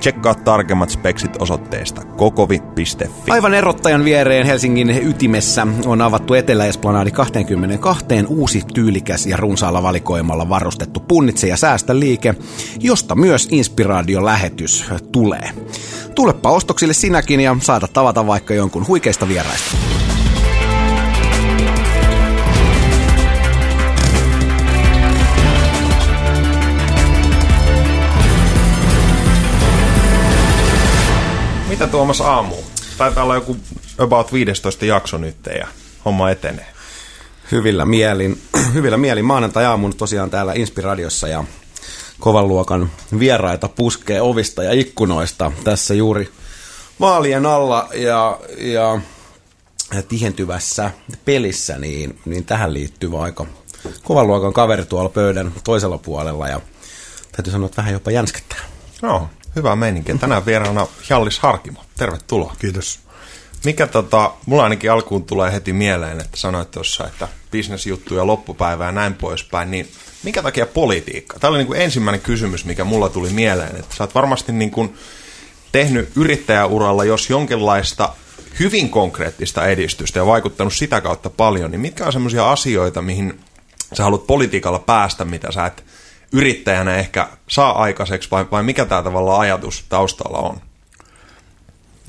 Tsekkaa tarkemmat speksit osoitteesta kokovi.fi. Aivan erottajan viereen Helsingin ytimessä on avattu Etelä-Esplanadi 22 uusi tyylikäs ja runsaalla valikoimalla varustettu punnitse ja säästä liike, josta myös inspiraation lähetys tulee. Tulepa ostoksille sinäkin ja saada tavata vaikka jonkun huikeista vieraista. Mitä Tuomas aamu? Taitaa olla joku about 15 jakso nyt ja homma etenee. Hyvillä mielin, hyvillä mielin maanantai-aamun tosiaan täällä Inspiradiossa ja kovan luokan vieraita puskee ovista ja ikkunoista tässä juuri vaalien alla ja, ja tihentyvässä pelissä, niin, niin tähän liittyy aika kovan luokan kaveri tuolla pöydän toisella puolella ja täytyy sanoa, että vähän jopa jänskettää. No, hyvä meininki. Tänään vieraana Jallis Harkimo. Tervetuloa. Kiitos. Mikä tota, mulla ainakin alkuun tulee heti mieleen, että sanoit tuossa, että bisnesjuttuja loppupäivää ja näin poispäin, niin minkä takia politiikka? Tämä oli niin kuin ensimmäinen kysymys, mikä mulla tuli mieleen, että sä oot varmasti niin kuin tehnyt yrittäjäuralla, jos jonkinlaista hyvin konkreettista edistystä ja vaikuttanut sitä kautta paljon, niin mitkä on semmoisia asioita, mihin sä haluat politiikalla päästä, mitä sä et yrittäjänä ehkä saa aikaiseksi, vai, vai mikä tämä tavallaan ajatus taustalla on?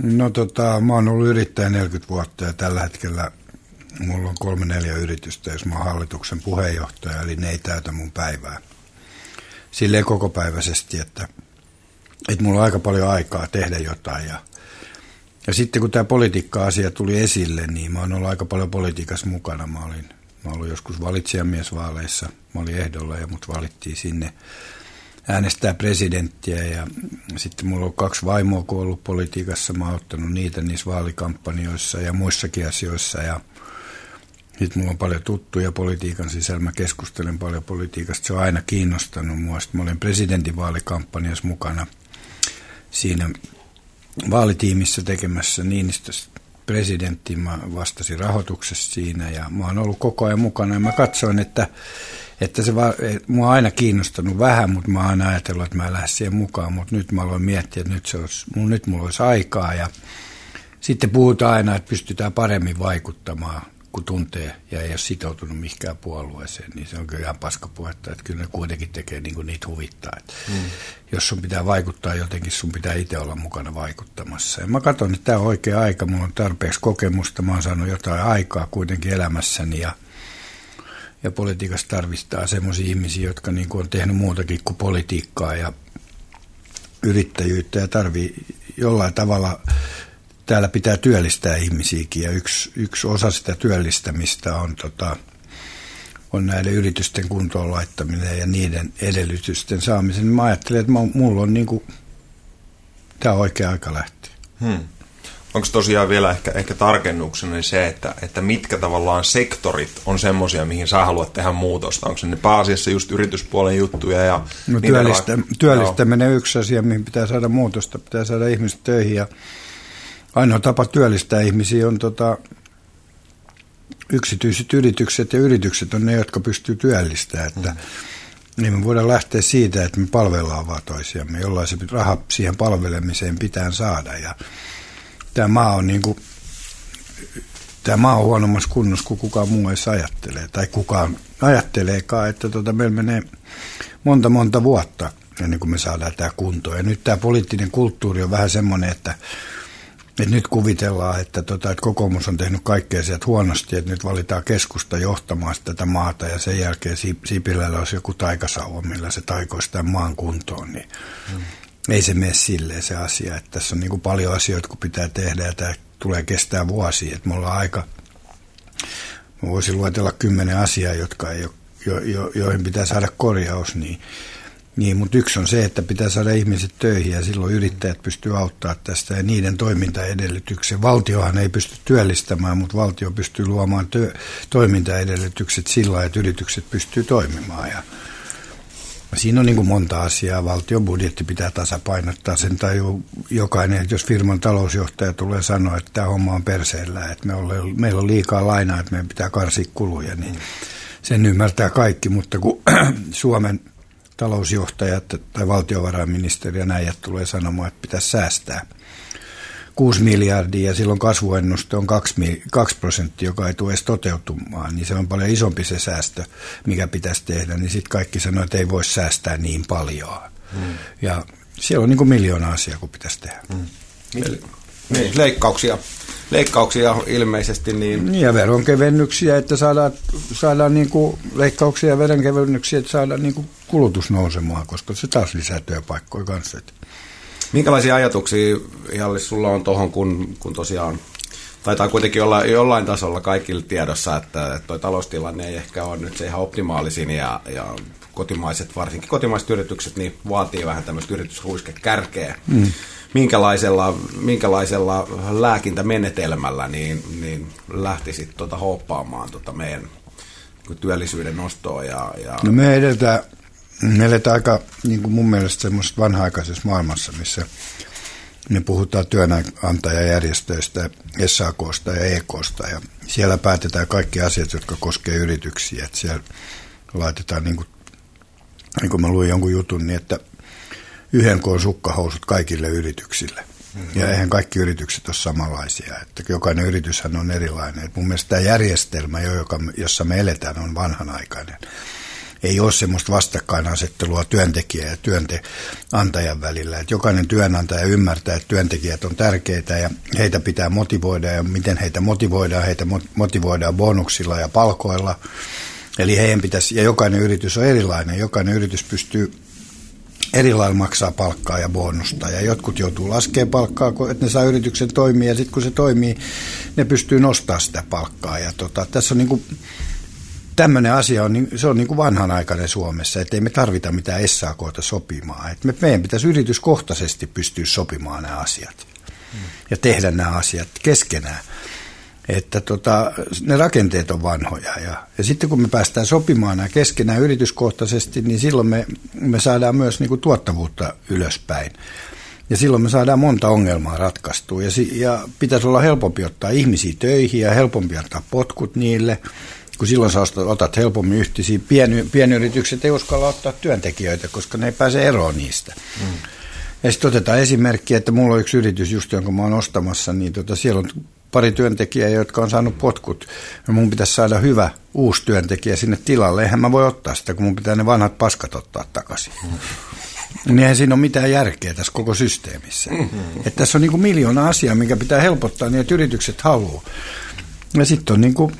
No tota, mä oon ollut yrittäjä 40 vuotta ja tällä hetkellä mulla on kolme neljä yritystä, jos mä oon hallituksen puheenjohtaja, eli ne ei täytä mun päivää. Silleen kokopäiväisesti, että, että mulla on aika paljon aikaa tehdä jotain. Ja, ja sitten kun tämä politiikka-asia tuli esille, niin mä oon ollut aika paljon politiikassa mukana. Mä olin, mä ollut joskus valitsijamiesvaaleissa, mä olin ehdolla ja mut valittiin sinne äänestää presidenttiä ja sitten mulla on kaksi vaimoa, kun ollut politiikassa. Mä oon ottanut niitä niissä vaalikampanjoissa ja muissakin asioissa ja sitten mulla on paljon tuttuja politiikan sisällä. Mä keskustelen paljon politiikasta. Se on aina kiinnostanut mua. Sitten mä olin presidentin vaalikampanjassa mukana siinä vaalitiimissä tekemässä Niinistöstä presidenttiin. Mä vastasin rahoituksessa siinä ja mä oon ollut koko ajan mukana ja mä katsoin, että että se va, et, mua on aina kiinnostanut vähän, mutta mä oon aina ajatellut, että mä lähden siihen mukaan, mutta nyt mä aloin miettiä, että nyt, se olisi, nyt mulla olisi aikaa ja sitten puhutaan aina, että pystytään paremmin vaikuttamaan, kun tuntee ja ei ole sitoutunut mihinkään puolueeseen, niin se on kyllä ihan paskapuhetta, että kyllä ne kuitenkin tekee niin kuin niitä huvittaa. Että mm. Jos sun pitää vaikuttaa jotenkin, sun pitää itse olla mukana vaikuttamassa. Ja mä katson, että tämä on oikea aika, mulla on tarpeeksi kokemusta, mä oon saanut jotain aikaa kuitenkin elämässäni ja – ja politiikassa tarvistaa sellaisia ihmisiä, jotka niin kuin on tehnyt muutakin kuin politiikkaa ja yrittäjyyttä ja tarvii jollain tavalla, täällä pitää työllistää ihmisiäkin ja yksi, yksi osa sitä työllistämistä on, tota, on näiden yritysten kuntoon laittaminen ja niiden edellytysten saamisen. Mä ajattelen, että mulla on niin kuin, tämä oikea aika lähteä. Hmm. Onko tosiaan vielä ehkä, ehkä tarkennuksena niin se, että, että mitkä tavallaan sektorit on semmoisia, mihin sä haluat tehdä muutosta? Onko se ne pääasiassa just yrityspuolen juttuja? Ja no, työllistä, työllistäminen on yksi asia, mihin pitää saada muutosta, pitää saada ihmiset töihin. Ja ainoa tapa työllistää ihmisiä on tota, yksityiset yritykset ja yritykset on ne, jotka pystyy työllistämään. Että, mm. Niin me voidaan lähteä siitä, että me palvellaan vaan toisiamme, jollain se raha siihen palvelemiseen pitää saada. Ja tämä maa on niin kuin, tämä maa on huonommassa kunnossa kuin kukaan muu edes ajattelee. Tai kukaan ajatteleekaan, että tota, meillä menee monta monta vuotta ennen kuin me saadaan tämä kuntoon. Ja nyt tämä poliittinen kulttuuri on vähän semmoinen, että, että nyt kuvitellaan, että, tota, että kokoomus on tehnyt kaikkea sieltä huonosti, että nyt valitaan keskusta johtamaan tätä maata ja sen jälkeen Sipilällä olisi joku taikasauva, millä se taikoisi tämän maan kuntoon. Niin hmm ei se mene silleen se asia, että tässä on niin kuin paljon asioita, kun pitää tehdä ja tämä tulee kestää vuosia, että me ollaan aika, mä voisin luetella kymmenen asiaa, jotka ei ole, jo, jo, joihin pitää saada korjaus, niin Niin, mutta yksi on se, että pitää saada ihmiset töihin ja silloin yrittäjät pystyy auttaa tästä ja niiden toimintaedellytyksiä. Valtiohan ei pysty työllistämään, mutta valtio pystyy luomaan työ, toimintaedellytykset sillä että yritykset pystyy toimimaan. Ja siinä on niin kuin monta asiaa. Valtion budjetti pitää tasapainottaa. Sen tajuu jokainen, että jos firman talousjohtaja tulee sanoa, että tämä homma on perseellä, että me ole, meillä on liikaa lainaa, että meidän pitää karsia kuluja, niin sen ymmärtää kaikki, mutta kun Suomen talousjohtajat tai valtiovarainministeri ja näijät tulee sanomaan, että pitäisi säästää 6 miljardia ja silloin kasvuennuste on 2, 2 prosenttia, joka ei tule edes toteutumaan, niin se on paljon isompi se säästö, mikä pitäisi tehdä, niin sitten kaikki sanoo, että ei voi säästää niin paljon. Hmm. Ja siellä on niin kuin miljoona asiaa, kun pitäisi tehdä. Hmm. Niin, leikkauksia leikkauksia ilmeisesti. Niin... Ja veronkevennyksiä, että saadaan, saadaan niin kuin leikkauksia ja veronkevennyksiä, että saadaan niin kuin kulutus nousemaan, koska se taas lisää työpaikkoja kanssa. Minkälaisia ajatuksia, Jallis, sulla on tuohon, kun, kun tosiaan taitaa kuitenkin olla jollain tasolla kaikille tiedossa, että tuo taloustilanne ei ehkä ole nyt se ihan optimaalisin ja, ja kotimaiset, varsinkin kotimaiset yritykset, niin vaatii vähän tämmöistä yrityshuiskekärkeä. Mm minkälaisella, minkälaisella lääkintämenetelmällä niin, niin lähtisit tuota hoppaamaan tuota meidän työllisyyden nostoa. Ja, ja... No me edeltä, me eletään aika niin kuin mun mielestä semmoisessa vanha-aikaisessa maailmassa, missä me puhutaan työnantajajärjestöistä, SAKsta ja EKsta ja siellä päätetään kaikki asiat, jotka koskee yrityksiä. Että siellä laitetaan, niin kuin, niin kuin mä luin jonkun jutun, niin että yhden koon sukkahousut kaikille yrityksille. Mm-hmm. Ja eihän kaikki yritykset ole samanlaisia. Että jokainen yrityshän on erilainen. Et mun mielestä tämä järjestelmä, joka, jossa me eletään, on vanhanaikainen. Ei ole semmoista vastakkainasettelua työntekijä ja työnantajan välillä. Et jokainen työnantaja ymmärtää, että työntekijät on tärkeitä ja heitä pitää motivoida ja miten heitä motivoidaan. Heitä motivoidaan bonuksilla ja palkoilla. Eli heidän pitäisi, ja jokainen yritys on erilainen. Jokainen yritys pystyy eri lailla maksaa palkkaa ja bonusta. Ja jotkut joutuu laskemaan palkkaa, että ne saa yrityksen toimia. Ja sitten kun se toimii, ne pystyy nostamaan sitä palkkaa. Ja tota, tässä on niin kuin, tämmöinen asia on, se on niin kuin vanhanaikainen Suomessa, että ei me tarvita mitään SAKta sopimaan. Et me, meidän pitäisi yrityskohtaisesti pystyä sopimaan nämä asiat ja tehdä nämä asiat keskenään että tota, ne rakenteet on vanhoja. Ja, ja sitten kun me päästään sopimaan nämä keskenään yrityskohtaisesti, niin silloin me, me saadaan myös niin kuin tuottavuutta ylöspäin. Ja silloin me saadaan monta ongelmaa ratkaistua. Ja, ja pitäisi olla helpompi ottaa ihmisiä töihin ja helpompi antaa potkut niille, kun silloin sä otat helpommin yhteisiä. Pien, pienyritykset ei uskalla ottaa työntekijöitä, koska ne ei pääse eroon niistä. Mm. Ja sitten otetaan esimerkki, että mulla on yksi yritys just, jonka mä oon ostamassa, niin tota, siellä on pari työntekijää, jotka on saanut potkut. Ja mun pitäisi saada hyvä uusi työntekijä sinne tilalle. Eihän mä voi ottaa sitä, kun mun pitää ne vanhat paskat ottaa takaisin. Mm. Niin eihän siinä ole mitään järkeä tässä koko systeemissä. Mm-hmm. Että tässä on niin kuin miljoona asiaa, mikä pitää helpottaa niin, että yritykset haluaa. Ja sitten on niin kuin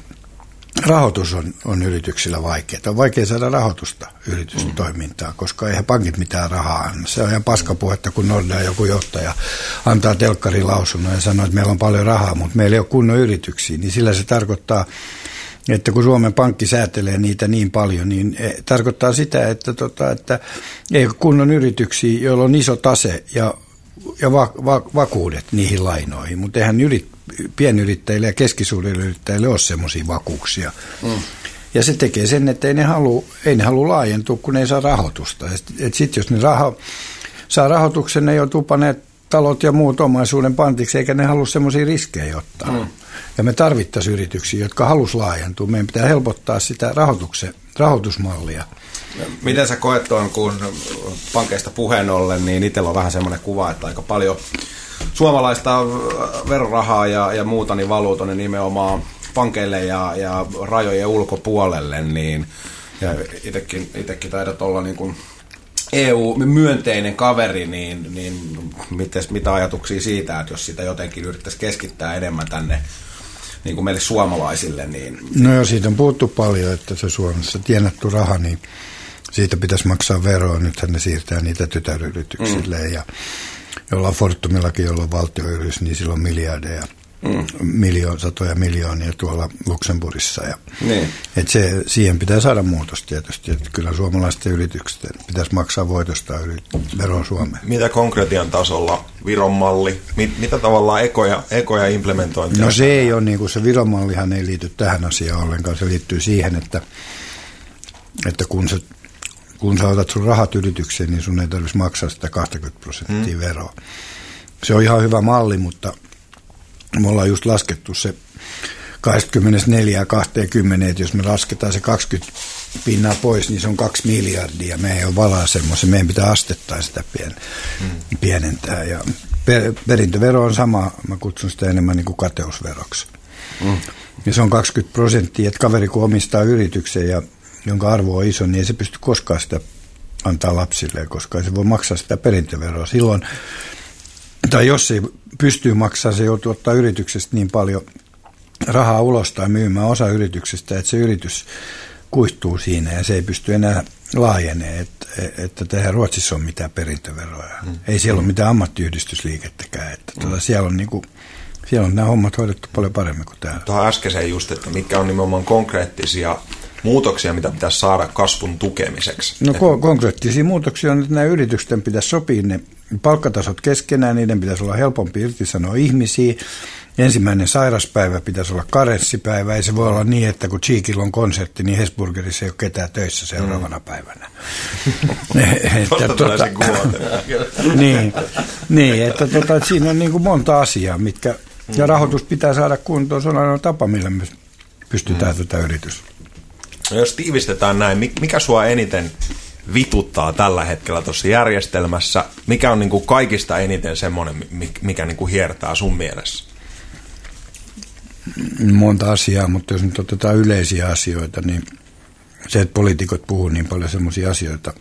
rahoitus on, on yrityksillä vaikeaa. On vaikea saada rahoitusta yritystoimintaan, koska eihän pankit mitään rahaa anna. Se on ihan paskapuhetta, kun Nordea joku johtaja antaa telkkarin lausunnon ja sanoo, että meillä on paljon rahaa, mutta meillä ei ole kunnon yrityksiä. Niin sillä se tarkoittaa, että kun Suomen Pankki säätelee niitä niin paljon, niin e, tarkoittaa sitä, että, tota, että ei ole kunnon yrityksiä, joilla on iso tase ja, ja va, va, vakuudet niihin lainoihin, mutta eihän yrit, pienyrittäjille ja keskisuurille yrittäjille ole semmoisia vakuuksia. Mm. Ja se tekee sen, että ei ne halua, ei ne halua laajentua, kun ne ei saa rahoitusta. Sitten jos ne raho, saa rahoituksen, ne joutuu paneet talot ja muut omaisuuden pantiksi, eikä ne halua semmoisia riskejä ottaa. Mm. Ja me tarvittaisiin yrityksiä, jotka halus laajentua. Meidän pitää helpottaa sitä rahoituksen, rahoitusmallia. Miten sä koet tuon, kun pankeista puheen ollen, niin itsellä on vähän semmoinen kuva, että aika paljon suomalaista verorahaa ja, ja muuta niin valuu tuonne nimenomaan pankeille ja, ja rajojen ulkopuolelle, niin ja itsekin taidat olla niin kuin EU-myönteinen kaveri, niin, niin mites, mitä ajatuksia siitä, että jos sitä jotenkin yrittäisi keskittää enemmän tänne niin kuin meille suomalaisille? Niin... No joo, siitä on puhuttu paljon, että se Suomessa tienattu raha, niin siitä pitäisi maksaa veroa. Nythän ne siirtää niitä tytäryrityksille mm. ja jolla on Fortumillakin, jolla on valtioyritys, niin sillä on miljardeja mm. miljo, satoja miljoonia tuolla Luxemburgissa. Ja, niin. et se, siihen pitää saada muutos tietysti, että kyllä suomalaisten yritykset pitäisi maksaa voitosta veron Suomeen. Mitä konkretian tasolla Viron malli, mit, mitä tavallaan ekoja, ekoja implementointia? No se ei ole, niin kuin se Viron mallihan ei liity tähän asiaan ollenkaan, se liittyy siihen, että, että kun se kun sä otat sun rahat yritykseen, niin sun ei tarvitsisi maksaa sitä 20 prosenttia mm. veroa. Se on ihan hyvä malli, mutta me ollaan just laskettu se 24 ja 20, että jos me lasketaan se 20 pinnaa pois, niin se on 2 miljardia. Me ei ole valaa semmoisen, meidän pitää astettaa sitä pien, mm. pienentää. Ja per, perintövero on sama, mä kutsun sitä enemmän niin kuin kateusveroksi. Mm. Ja se on 20 prosenttia, että kaveri kun omistaa yrityksen ja jonka arvo on iso, niin ei se pysty koskaan sitä antaa lapsille, koska ei se voi maksaa sitä perintöveroa. Silloin, tai jos ei pystyy maksamaan, se joutuu ottaa yrityksestä niin paljon rahaa ulos tai myymään osa yrityksestä, että se yritys kuihtuu siinä ja se ei pysty enää laajenee, että, että tehdään Ruotsissa on mitään perintöveroja. Mm. Ei siellä mm. ole mitään ammattiyhdistysliikettäkään. Että mm. tuota, siellä on niinku, siellä on nämä hommat hoidettu paljon paremmin kuin täällä. Tuohon äskeiseen just, että mitkä on nimenomaan konkreettisia muutoksia, mitä pitäisi saada kasvun tukemiseksi? No ko- konkreettisia muutoksia on, että nämä yritysten pitäisi sopia ne palkkatasot keskenään, niiden pitäisi olla helpompi irtisanoa ihmisiä. Ensimmäinen sairaspäivä pitäisi olla karenssipäivä. Ei se voi olla niin, että kun Cheekillä on konsertti, niin Hesburgerissa ei ole ketään töissä seuraavana mm. päivänä. että, tuota, niin, niin, että, tuota, että siinä on niin kuin monta asiaa, mitkä, ja mm. rahoitus pitää saada kuntoon. Se on ainoa tapa, millä me pystytään mm. tätä yritystä No jos tiivistetään näin, mikä sua eniten vituttaa tällä hetkellä tuossa järjestelmässä? Mikä on niin kuin kaikista eniten semmoinen, mikä niin kuin hiertää sun mielessä? Monta asiaa, mutta jos nyt otetaan yleisiä asioita, niin se, että poliitikot puhuu niin paljon semmoisia asioita,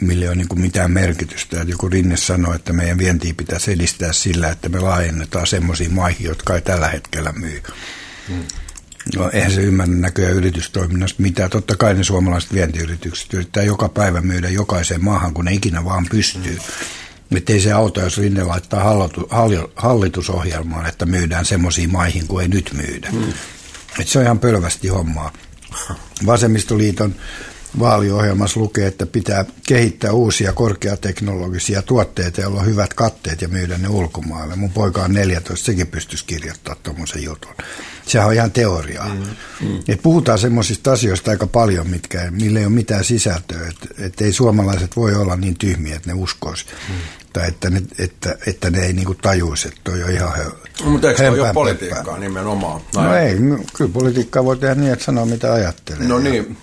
millä ei ole niin kuin mitään merkitystä. Että joku Rinne sanoi, että meidän vientiä pitäisi edistää sillä, että me laajennetaan semmoisiin maihin, jotka ei tällä hetkellä myy. Hmm. No eihän se ymmärrä näköjään yritystoiminnasta mitä. Totta kai ne suomalaiset vientiyritykset yrittää joka päivä myydä jokaiseen maahan, kun ne ikinä vaan pystyy. Mm. Että ei se auto, jos Rinne laittaa hallitusohjelmaan, että myydään semmoisiin maihin, kuin ei nyt myydä. Mm. Että se on ihan pölvästi hommaa. Vasemmistoliiton vaaliohjelmassa lukee, että pitää kehittää uusia korkeateknologisia tuotteita, joilla on hyvät katteet ja myydä ne ulkomaille. Mun poika on 14, sekin pystyisi kirjoittamaan tuommoisen jutun. Sehän on ihan teoriaa. Mm, mm. Et puhutaan semmoisista asioista aika paljon, mitkä, millä ei ole mitään sisältöä. Että et ei suomalaiset voi olla niin tyhmiä, että ne uskoisi. Mm. Tai että ne, että, että ne ei niinku tajuisi, että toi on ihan hö, no, Mutta eikö se ole politiikkaa nimenomaan? No, no ei, no, kyllä politiikkaa voi tehdä niin, että sanoo mitä ajattelee. No niin,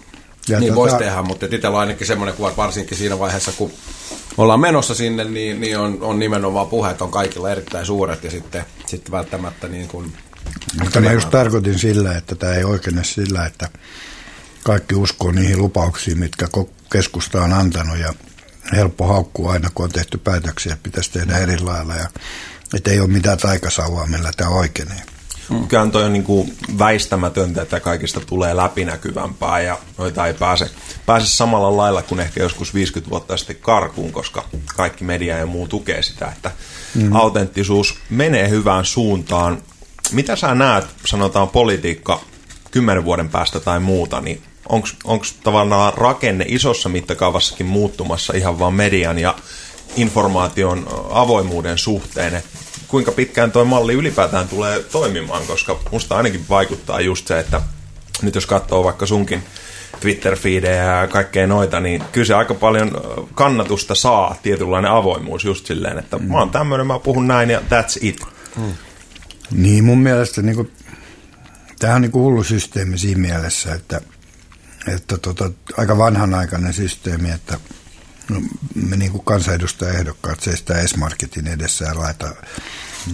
ja niin tota... voisi tehdä, mutta itsellä on ainakin semmoinen kuva, varsinkin siinä vaiheessa, kun ollaan menossa sinne, niin, niin on, on nimenomaan puheet on kaikilla erittäin suuret ja sitten, sitten välttämättä niin kuin mutta mä just tarkoitin sillä, että tämä ei oikein sillä, että kaikki uskoo niihin lupauksiin, mitkä keskusta on antanut ja helppo haukkua aina, kun on tehty päätöksiä, että pitäisi tehdä eri lailla ja että ei ole mitään taikasauvaa, millä tämä oikeenee. Hmm. Kyllä toi on niin kuin väistämätöntä, että kaikista tulee läpinäkyvämpää ja noita ei pääse, pääse samalla lailla kuin ehkä joskus 50 vuotta sitten karkuun, koska kaikki media ja muu tukee sitä, että mm. autenttisuus menee hyvään suuntaan. Mitä sä näet, sanotaan politiikka kymmenen vuoden päästä tai muuta, niin onko tavallaan rakenne isossa mittakaavassakin muuttumassa ihan vaan median ja informaation avoimuuden suhteen, että kuinka pitkään tuo malli ylipäätään tulee toimimaan, koska musta ainakin vaikuttaa just se, että nyt jos katsoo vaikka sunkin Twitter-fiidejä ja kaikkea noita, niin kyllä se aika paljon kannatusta saa, tietynlainen avoimuus just silleen, että mm. mä oon tämmöinen, mä puhun näin ja that's it. Mm. Niin mun mielestä niin kuin, tämä on niin kuin hullu systeemi siinä mielessä, että, että tota, aika vanhanaikainen systeemi, että no, me niin kuin kansanedustajaehdokkaat seistää S-Marketin edessä ja laita,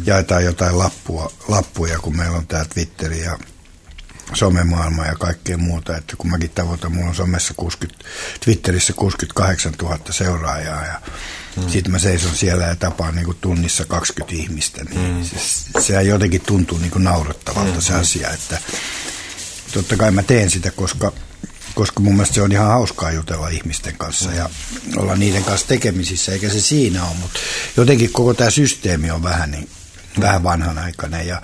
jaetaan jotain lappua, lappuja, kun meillä on tämä Twitteri ja somemaailma ja kaikkea muuta. Että kun mäkin tavoitan, mulla on somessa 60, Twitterissä 68 000 seuraajaa ja mm. sitten mä seison siellä ja tapaan niin kuin tunnissa 20 ihmistä. Niin mm. se, se jotenkin tuntuu niin kuin naurettavalta mm. se asia, että totta kai mä teen sitä, koska koska mun mielestä se on ihan hauskaa jutella ihmisten kanssa ja olla niiden kanssa tekemisissä, eikä se siinä ole, mutta jotenkin koko tämä systeemi on vähän niin vähän vanhanaikainen ja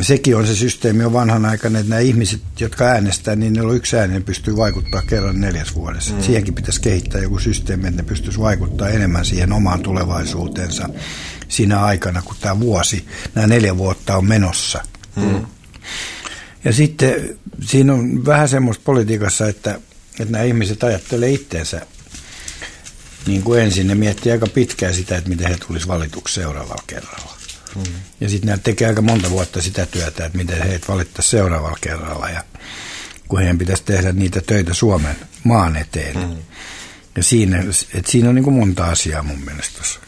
sekin on se systeemi on vanhanaikainen, että nämä ihmiset, jotka äänestää, niin ne on yksi ääni, ne pystyy vaikuttaa kerran neljäs vuodessa. Mm. Siihenkin pitäisi kehittää joku systeemi, että ne pystyisi vaikuttaa enemmän siihen omaan tulevaisuutensa siinä aikana, kun tämä vuosi, nämä neljä vuotta on menossa. Mm. Ja sitten siinä on vähän semmoista politiikassa, että, että nämä ihmiset ajattelee itteensä niin kuin ensin. Ne miettii aika pitkään sitä, että miten he tulisi valituksi seuraavalla kerralla. Mm. Ja sitten ne tekee aika monta vuotta sitä työtä, että miten heitä valittaisiin seuraavalla kerralla. Ja kun heidän pitäisi tehdä niitä töitä Suomen maan eteen. Mm. Ja siinä, että siinä on niin kuin monta asiaa mun mielestä tuossa.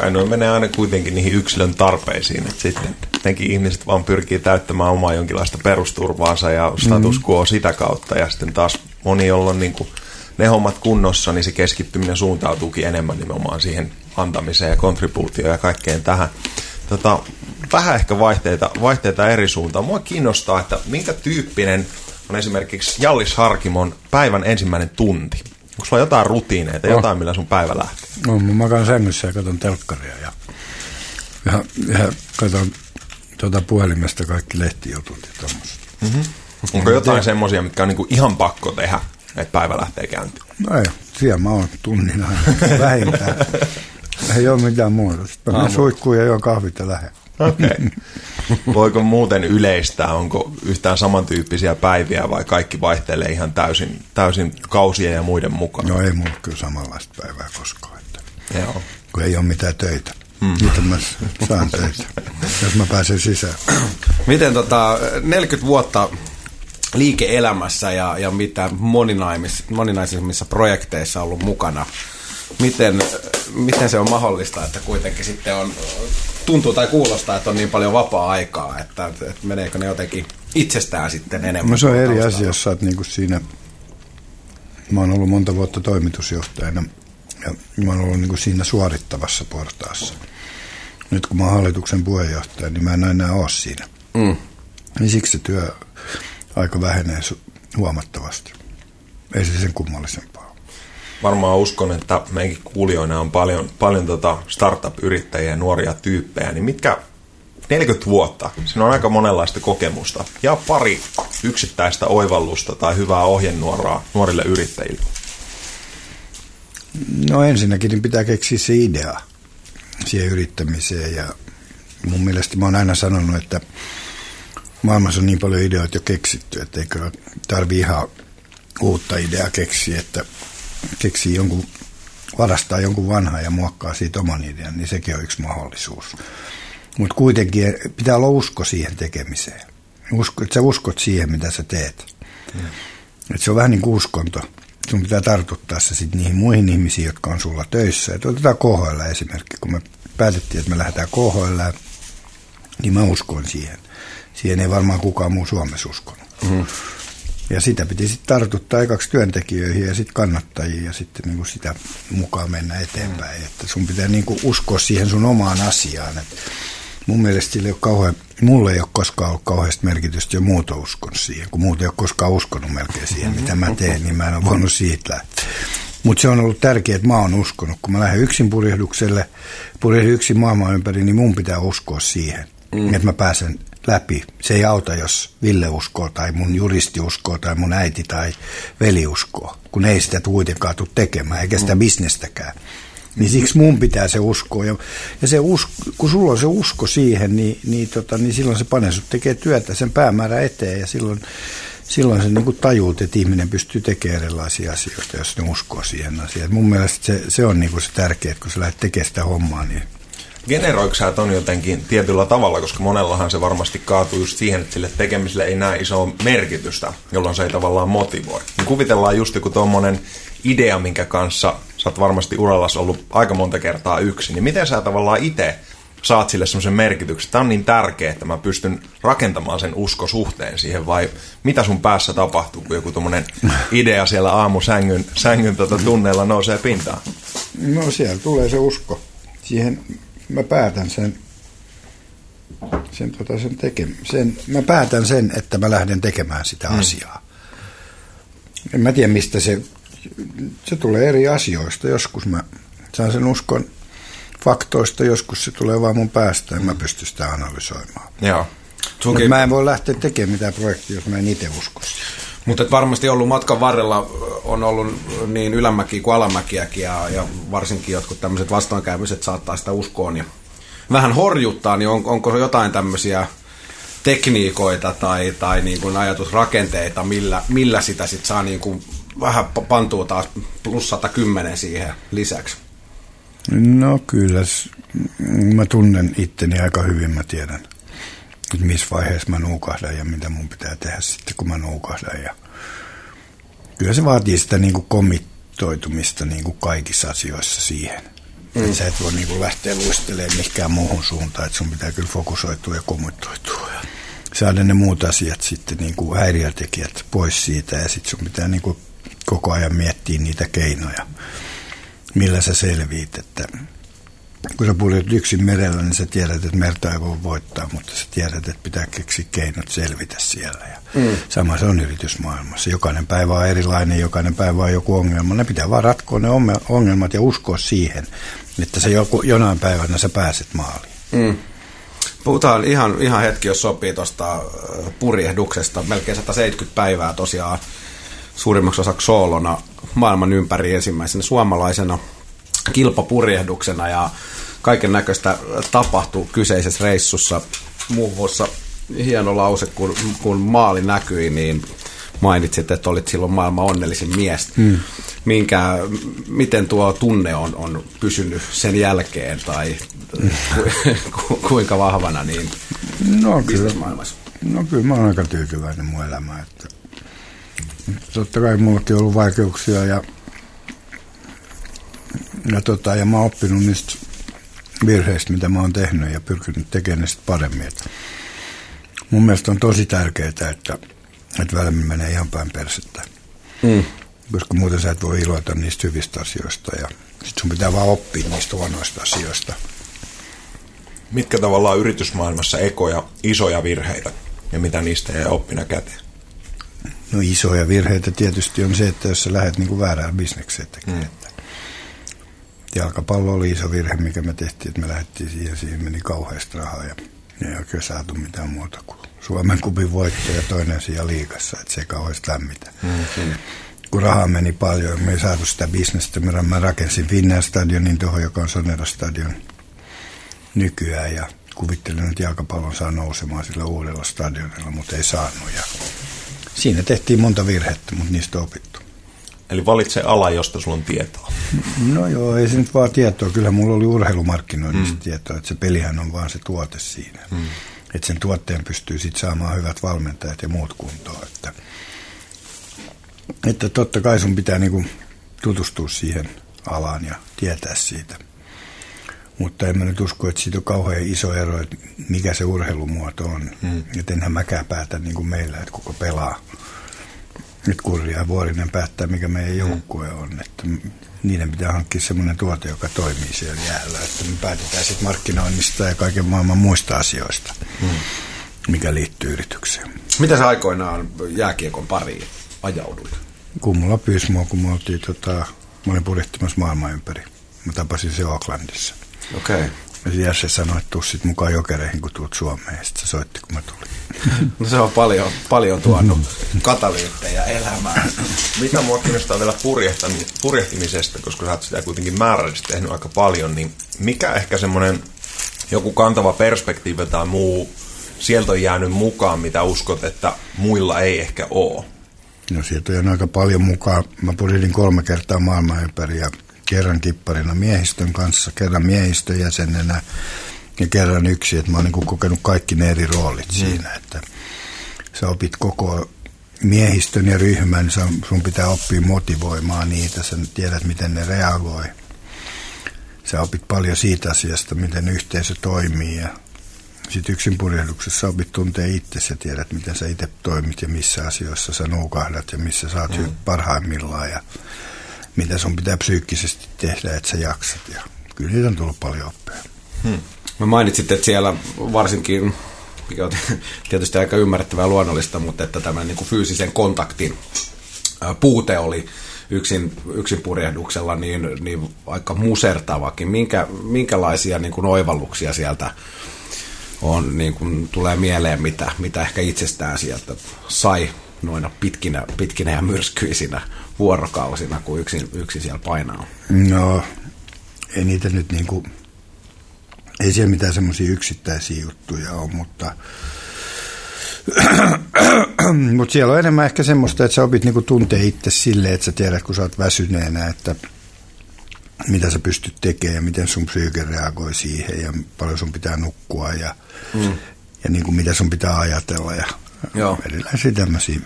Kai noin menee aina kuitenkin niihin yksilön tarpeisiin, että sitten nekin ihmiset vaan pyrkii täyttämään omaa jonkinlaista perusturvaansa ja status quo mm. sitä kautta, ja sitten taas moni, jolla on niin kuin ne hommat kunnossa, niin se keskittyminen suuntautuukin enemmän nimenomaan siihen antamiseen ja kontribuutioon ja kaikkeen tähän. Tota, vähän ehkä vaihteita, vaihteita eri suuntaan. Mua kiinnostaa, että minkä tyyppinen on esimerkiksi Jallis Harkimon päivän ensimmäinen tunti. Onko sulla jotain rutiineita, oh. jotain millä sun päivä lähtee? No, mä makaan sängyssä ja katson telkkaria ja, ja, ja katson tuota puhelimesta kaikki lehtijutut ja tommoset. Mm-hmm. Onko jotain semmoisia, mitkä on niinku ihan pakko tehdä, että päivä lähtee käyntiin? No ei, siellä mä oon tunnin aina vähintään. ei ole mitään muuta. Sitten mä suihkuun ja juon kahvit ja lähden. Okei. Okay. Voiko muuten yleistää, onko yhtään samantyyppisiä päiviä vai kaikki vaihtelee ihan täysin, täysin kausien ja muiden mukaan? No ei mulla kyllä samanlaista päivää koskaan. Että Joo. Kun ei ole mitään töitä. Mm. Nyt mä saan töitä, jos mä pääsen sisään. Miten tota, 40 vuotta liike-elämässä ja, ja mitä moninaisimmissa projekteissa ollut mukana. Miten, miten se on mahdollista, että kuitenkin sitten on, tuntuu tai kuulostaa, että on niin paljon vapaa-aikaa, että, että meneekö ne jotenkin itsestään sitten enemmän? No se on eri asia, jos sä oot niin siinä, mä oon ollut monta vuotta toimitusjohtajana ja mä oon ollut niin siinä suorittavassa portaassa. Nyt kun mä oon hallituksen puheenjohtaja, niin mä en enää ole siinä. Mm. Niin siksi se työ aika vähenee huomattavasti. Ei se sen kummallisempaa. Varmaan uskon, että meidänkin kuulijoina on paljon, paljon tota startup-yrittäjiä ja nuoria tyyppejä, niin mitkä 40 vuotta, siinä on aika monenlaista kokemusta ja pari yksittäistä oivallusta tai hyvää ohjenuoraa nuorille yrittäjille. No ensinnäkin niin pitää keksiä se idea siihen yrittämiseen ja mun mielestä mä oon aina sanonut, että maailmassa on niin paljon ideoita jo keksitty, että eikö tarvi ihan uutta ideaa keksiä, että keksii jonkun, varastaa jonkun vanhan ja muokkaa siitä oman idean, niin sekin on yksi mahdollisuus. Mutta kuitenkin pitää olla usko siihen tekemiseen. Usko, että sä uskot siihen, mitä sä teet. Mm. Et se on vähän niin kuin uskonto. Sun pitää tartuttaa se sitten niihin muihin ihmisiin, jotka on sulla töissä. Et otetaan KHL esimerkki. Kun me päätettiin, että me lähdetään KHL, niin mä uskon siihen. Siihen ei varmaan kukaan muu Suomessa uskonut. Mm-hmm. Ja sitä piti sitten tartuttaa ekaksi työntekijöihin ja sitten kannattajiin ja sitten niinku sitä mukaan mennä eteenpäin. Mm. Että sun pitää niinku uskoa siihen sun omaan asiaan. Et mun mielestä sille ei ole kauhean, mulle ei ole koskaan ollut kauheasti merkitystä jo muuta uskon siihen. Kun muuta ei ole koskaan uskonut melkein siihen, mitä mä teen, niin mä en ole voinut siitä lähteä. Mutta se on ollut tärkeää, että mä oon uskonut. Kun mä lähden yksin purjehdukselle, purjehdin yksin maailman ympäri, niin mun pitää uskoa siihen, mm. että mä pääsen läpi. Se ei auta, jos Ville uskoo tai mun juristi uskoo tai mun äiti tai veli uskoo, kun ei sitä kuitenkaan tule tekemään, eikä sitä mm. bisnestäkään. Niin siksi mun pitää se uskoa. Ja, ja se usko, kun sulla on se usko siihen, niin, niin, tota, niin silloin se panee sut tekee työtä sen päämäärä eteen ja silloin, silloin se niin tajuut, että ihminen pystyy tekemään erilaisia asioita, jos ne uskoo siihen asiaan. Mun mielestä se, se on niin se tärkeää, kun sä lähdet tekemään sitä hommaa, niin generoiko sä ton jotenkin tietyllä tavalla, koska monellahan se varmasti kaatuu just siihen, että sille tekemiselle ei näe isoa merkitystä, jolloin se ei tavallaan motivoi. Niin kuvitellaan just joku tuommoinen idea, minkä kanssa sä oot varmasti urallas ollut aika monta kertaa yksin, niin miten sä tavallaan itse saat sille semmoisen merkityksen, tämä on niin tärkeä, että mä pystyn rakentamaan sen uskosuhteen siihen, vai mitä sun päässä tapahtuu, kun joku tuommoinen idea siellä aamusängyn sängyn tota tunneilla nousee pintaan? No siellä tulee se usko siihen mä päätän sen, sen, tota, sen, teke, sen, mä päätän sen, että mä lähden tekemään sitä mm. asiaa. En mä tiedä, mistä se, se tulee eri asioista. Joskus mä saan sen uskon faktoista, joskus se tulee vaan mun päästä, en mä pysty sitä analysoimaan. Joo. Sunkin... Mä en voi lähteä tekemään mitään projektia, jos mä en itse usko Mutta varmasti ollut matkan varrella on ollut niin ylämäkiä kuin alamäkiäkin ja, ja varsinkin jotkut tämmöiset vastoinkäymiset saattaa sitä uskoon ja vähän horjuttaa, niin on, onko jotain tämmöisiä tekniikoita tai, tai niin kuin ajatusrakenteita, millä, millä sitä sitten saa niin kuin vähän pantua taas plus 110 siihen lisäksi? No kyllä, mä tunnen itteni aika hyvin, mä tiedän, että missä vaiheessa mä nuukahdan ja mitä mun pitää tehdä sitten, kun mä nuukahdan. Ja kyllä se vaatii sitä niin kuin komittoitumista niin kuin kaikissa asioissa siihen. Mm. Että sä et voi niin kuin lähteä luistelemaan mihinkään muuhun suuntaan, että sun pitää kyllä fokusoitua ja komittoitua. Ja saada ne muut asiat sitten niin kuin häiriötekijät pois siitä ja sitten sun pitää niin kuin koko ajan miettiä niitä keinoja, millä sä selviit, että kun sä purjet yksin merellä, niin sä tiedät, että merta ei voi voittaa, mutta sä tiedät, että pitää keksiä keinot selvitä siellä. Ja mm. Sama se on yritysmaailmassa. Jokainen päivä on erilainen, jokainen päivä on joku ongelma. Ne pitää vaan ratkoa ne ongelmat ja uskoa siihen, että se joku, jonain päivänä sä pääset maaliin. Mm. Puhutaan ihan, ihan hetki, jos sopii tuosta purjehduksesta. Melkein 170 päivää tosiaan suurimmaksi osaksi soolona maailman ympäri ensimmäisenä suomalaisena kilpapurjehduksena ja kaiken näköistä tapahtui kyseisessä reissussa. Muun muassa hieno lause, kun, kun maali näkyi, niin mainitsit, että olit silloin maailman onnellisin mies. Hmm. Minkä, miten tuo tunne on, on pysynyt sen jälkeen tai ku, kuinka vahvana niin no, kyllä, no kyllä mä oon aika tyytyväinen mun elämään. Että, totta kai mullakin on ollut vaikeuksia ja, ja, tota, ja mä oon oppinut niistä virheistä, mitä mä oon tehnyt ja pyrkinyt tekemään ne paremmin. Että mun mielestä on tosi tärkeää, että, että välillä menee ihan päin persettä. Mm. Koska muuten sä et voi iloita niistä hyvistä asioista ja sit sun pitää vaan oppia niistä huonoista asioista. Mitkä tavallaan yritysmaailmassa ekoja, isoja virheitä ja mitä niistä ei oppina käteen? No isoja virheitä tietysti on se, että jos sä lähdet niin kuin väärään bisnekseen tekemään. Mm. Jalkapallo oli iso virhe, mikä me tehtiin, että me lähdettiin siihen, siihen meni kauheasti rahaa ja ei oikein saatu mitään muuta kuin Suomen kupin voitto ja toinen sija liikassa, että se ei kauheasti lämmitä. Mm-hmm. Kun rahaa meni paljon, me ei saatu sitä bisnestä. Mä rakensin Finnair Stadionin tuohon, joka on Sonera Stadion nykyään ja kuvittelin, että jalkapallon saa nousemaan sillä uudella stadionilla, mutta ei saanut. Ja siinä tehtiin monta virhettä, mutta niistä on opittu. Eli valitse ala, josta sulla on tietoa. No joo, ei se nyt vaan tietoa. Kyllä mulla oli urheilumarkkinoinnista mm. tietoa, että se pelihän on vaan se tuote siinä. Mm. Että sen tuotteen pystyy sitten saamaan hyvät valmentajat ja muut kuntoon. Että, että totta kai sun pitää niinku tutustua siihen alaan ja tietää siitä. Mutta en mä nyt usko, että siitä on kauhean iso ero, että mikä se urheilumuoto on. Mm. Että enhän mäkään päätä niin kuin meillä, että kuka pelaa. Nyt Kurja ja Vuorinen päättää, mikä meidän mm. joukkue on. Että niiden pitää hankkia semmoinen tuote, joka toimii siellä jäällä. Että me päätetään sitten markkinoinnista ja kaiken maailman muista asioista, mm. mikä liittyy yritykseen. Mitä sä aikoinaan jääkiekon pariin ajauduit? Kun mulla pyysi mua, kun me oltiin, tota, mä olin purjehtimassa maailman ympäri. Mä tapasin se Oaklandissa. Okei. Okay. Ja Jesse sanoi, että tuu sit mukaan jokereihin, kun tuut Suomeen. Ja sitten se soitti, kun mä tulin. No se on paljon, paljon tuonut katalyyttejä elämään. Mitä mua kiinnostaa vielä purjehtimisesta, koska sä oot sitä kuitenkin määrällisesti tehnyt aika paljon, niin mikä ehkä semmoinen joku kantava perspektiivi tai muu sieltä on jäänyt mukaan, mitä uskot, että muilla ei ehkä ole? No sieltä on aika paljon mukaan. Mä purjehdin kolme kertaa maailman ympäri ja kerran kipparina miehistön kanssa, kerran miehistön jäsenenä ja kerran yksi, että mä oon niin kokenut kaikki ne eri roolit mm. siinä, että sä opit koko miehistön ja ryhmän, sun pitää oppia motivoimaan niitä, sä tiedät miten ne reagoi. Sä opit paljon siitä asiasta, miten yhteisö toimii ja sitten yksin purjehduksessa opit tuntee itse ja tiedät, miten sä itse toimit ja missä asioissa sä nuukahdat ja missä sä oot mm. parhaimmillaan ja mitä sun pitää psyykkisesti tehdä, että sä jaksat. Ja kyllä niitä on tullut paljon oppia. Hmm. Mä mainitsit, että siellä varsinkin, mikä on tietysti aika ymmärrettävää luonnollista, mutta että tämä niin kuin fyysisen kontaktin puute oli, yksin, yksin purjehduksella niin, niin aika musertavakin. Minkä, minkälaisia niin kuin oivalluksia sieltä on, niin kuin tulee mieleen, mitä, mitä ehkä itsestään sieltä sai noina pitkinä, pitkinä ja myrskyisinä vuorokausina, kun yksin, yksin siellä painaa? No, ei niitä nyt niin kuin, ei siellä mitään semmoisia yksittäisiä juttuja ole, mutta mutta siellä on enemmän ehkä semmoista, että sä opit niinku tuntea itse silleen, että sä tiedät, kun sä oot väsyneenä, että mitä sä pystyt tekemään ja miten sun psyyke reagoi siihen ja paljon sun pitää nukkua ja, mm. ja niin kuin mitä sun pitää ajatella ja Joo. erilaisia tämmöisiä.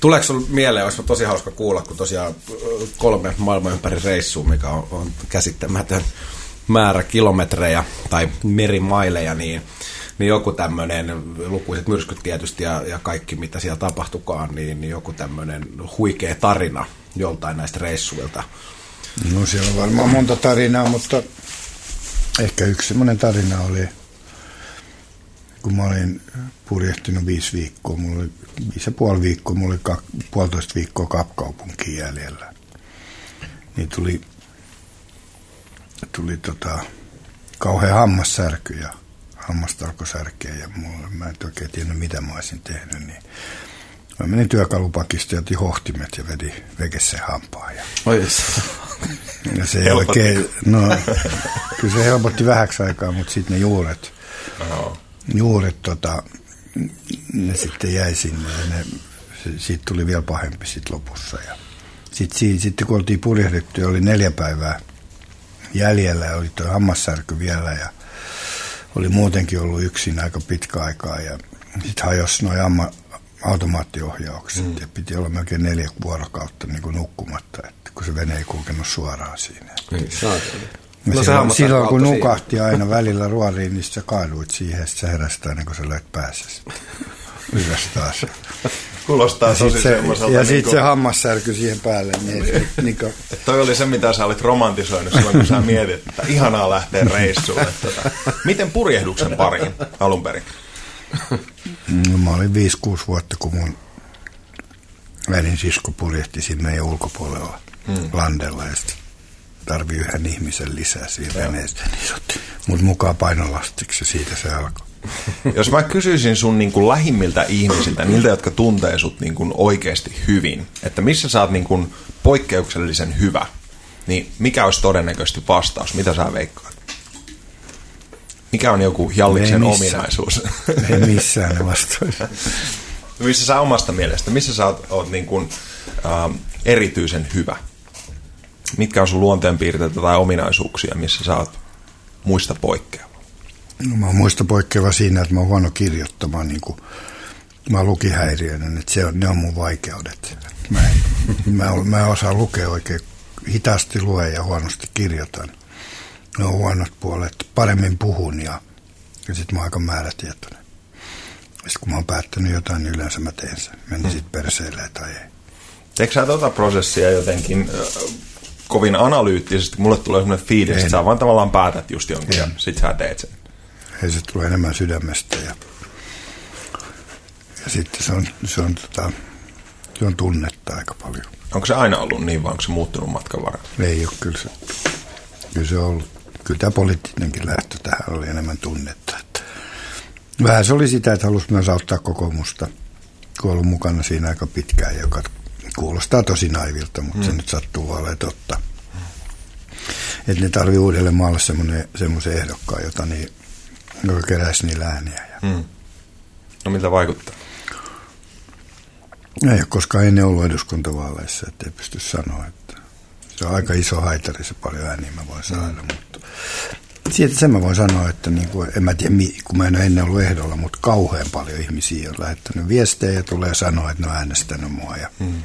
Tuleeko sinulle mieleen, olisi tosi hauska kuulla, kun tosiaan kolme maailman ympäri reissua, mikä on, on käsittämätön määrä kilometrejä tai merimaileja, niin, niin joku tämmöinen, lukuiset myrskyt tietysti ja, ja kaikki mitä siellä tapahtukaan, niin, niin joku tämmöinen huikea tarina joltain näistä reissuilta. No siellä on varmaan monta tarinaa, mutta ehkä yksi semmoinen tarina oli, kun mä olin purjehtinut viisi viikkoa, mulla oli viisi ja puoli viikkoa, mulla oli kak, puolitoista viikkoa kapkaupunkiin jäljellä. Niin tuli, tuli tota, kauhean hammassärky ja hammasta alkoi särkeä ja mulla, mä en oikein tiennyt mitä mä olisin tehnyt, niin mä menin työkalupakista ja otin hohtimet ja vedin vekessä hampaa. Ja, Oi, ja se ei oikein, no, kyllä se helpotti vähäksi aikaa, mutta sitten ne juuret, no. Juuret tota, ne sitten jäi sinne ja ne, siitä tuli vielä pahempi sitten lopussa. Ja sitten, sitten kun oltiin purjehdittu oli neljä päivää jäljellä ja oli tuo hammassärky vielä ja oli muutenkin ollut yksin aika pitkä aikaa ja sitten hajosi noin amma, automaattiohjaukset mm. ja piti olla melkein neljä vuorokautta niin kuin nukkumatta, että kun se vene ei kulkenut suoraan siinä. Niin, No, silloin, silloin kun nukahti siinä. aina välillä ruoriin, niin sä kaaduit siihen, että sä heräsit aina kun sä löit päässä ylös taas. Kuulostaa ja tosi se, semmoiselta. Ja niin sitten se hammassärky siihen päälle. Niin, niin. niin kuin... Toi oli se, mitä sä olit romantisoinut silloin, kun sä mietit, että ihanaa lähteä reissulle. Tota. Miten purjehduksen pariin alun perin? No, mä olin 5-6 vuotta, kun mun välin sisko purjehti siinä meidän ulkopuolella hmm. landella. Ja sitten tarvii yhden ihmisen lisää siinä veneessä. Niin mut mukaan painolastiksi siitä se alkoi. Jos mä kysyisin sun niin kuin lähimmiltä ihmisiltä, niiltä, jotka tuntee sut niin kuin oikeasti hyvin, että missä sä oot niin kuin poikkeuksellisen hyvä, niin mikä olisi todennäköisesti vastaus? Mitä sä veikkaat? Mikä on joku Jalliksen ei ominaisuus? Ei missään ne vastaus. missä sä omasta mielestä, missä sä oot, oot niin kuin, äh, erityisen hyvä? Mitkä on sun luonteenpiirteitä tai ominaisuuksia, missä sä oot muista poikkeava? No, mä oon muista poikkeava siinä, että mä oon huono kirjoittamaan, niin kuin, mä oon lukihäiriöinen, että se on, ne on mun vaikeudet. Mä en, mä, mä osaan lukea oikein, hitaasti lue ja huonosti kirjoitan. Ne on huonot puolet, paremmin puhun ja, ja sitten mä oon aika määrätietoinen. Sitten kun mä oon päättänyt jotain, niin yleensä mä teen sen. Meni mm. sitten perseelle tai ei. Teekö sä tuota prosessia jotenkin kovin analyyttisesti, mulle tulee sellainen fiilis, että sä vaan tavallaan päätät just jonkin en. ja sit sä teet sen. Ei se tulee enemmän sydämestä ja, ja sitten se on, se on, tota, se on tunnetta aika paljon. Onko se aina ollut niin vai onko se muuttunut matkan varrella? Ei ole, kyllä se, kyllä se on ollut. Kyllä tämä poliittinenkin lähtö tähän oli enemmän tunnetta. Että vähän se oli sitä, että halusi myös auttaa kokoomusta, kun ollut mukana siinä aika pitkään, joka kuulostaa tosi naivilta, mutta mm. se nyt sattuu olemaan totta. Että ne tarvii uudelle maalle semmoisen ehdokkaan, jota niin, joka keräisi niillä ääniä. Ja. Mm. No miltä vaikuttaa? Ei ole koskaan ennen ollut eduskuntavaaleissa, ettei pysty sanoa, että se on aika iso haitari, se paljon ääniä mä voin saada, mm. mutta siitä sen mä voin sanoa, että niin kuin, en mä tiedä, kun mä en ole ennen ollut ehdolla, mutta kauhean paljon ihmisiä on lähettänyt viestejä ja tulee sanoa, että ne on äänestänyt mua. Ja, mm.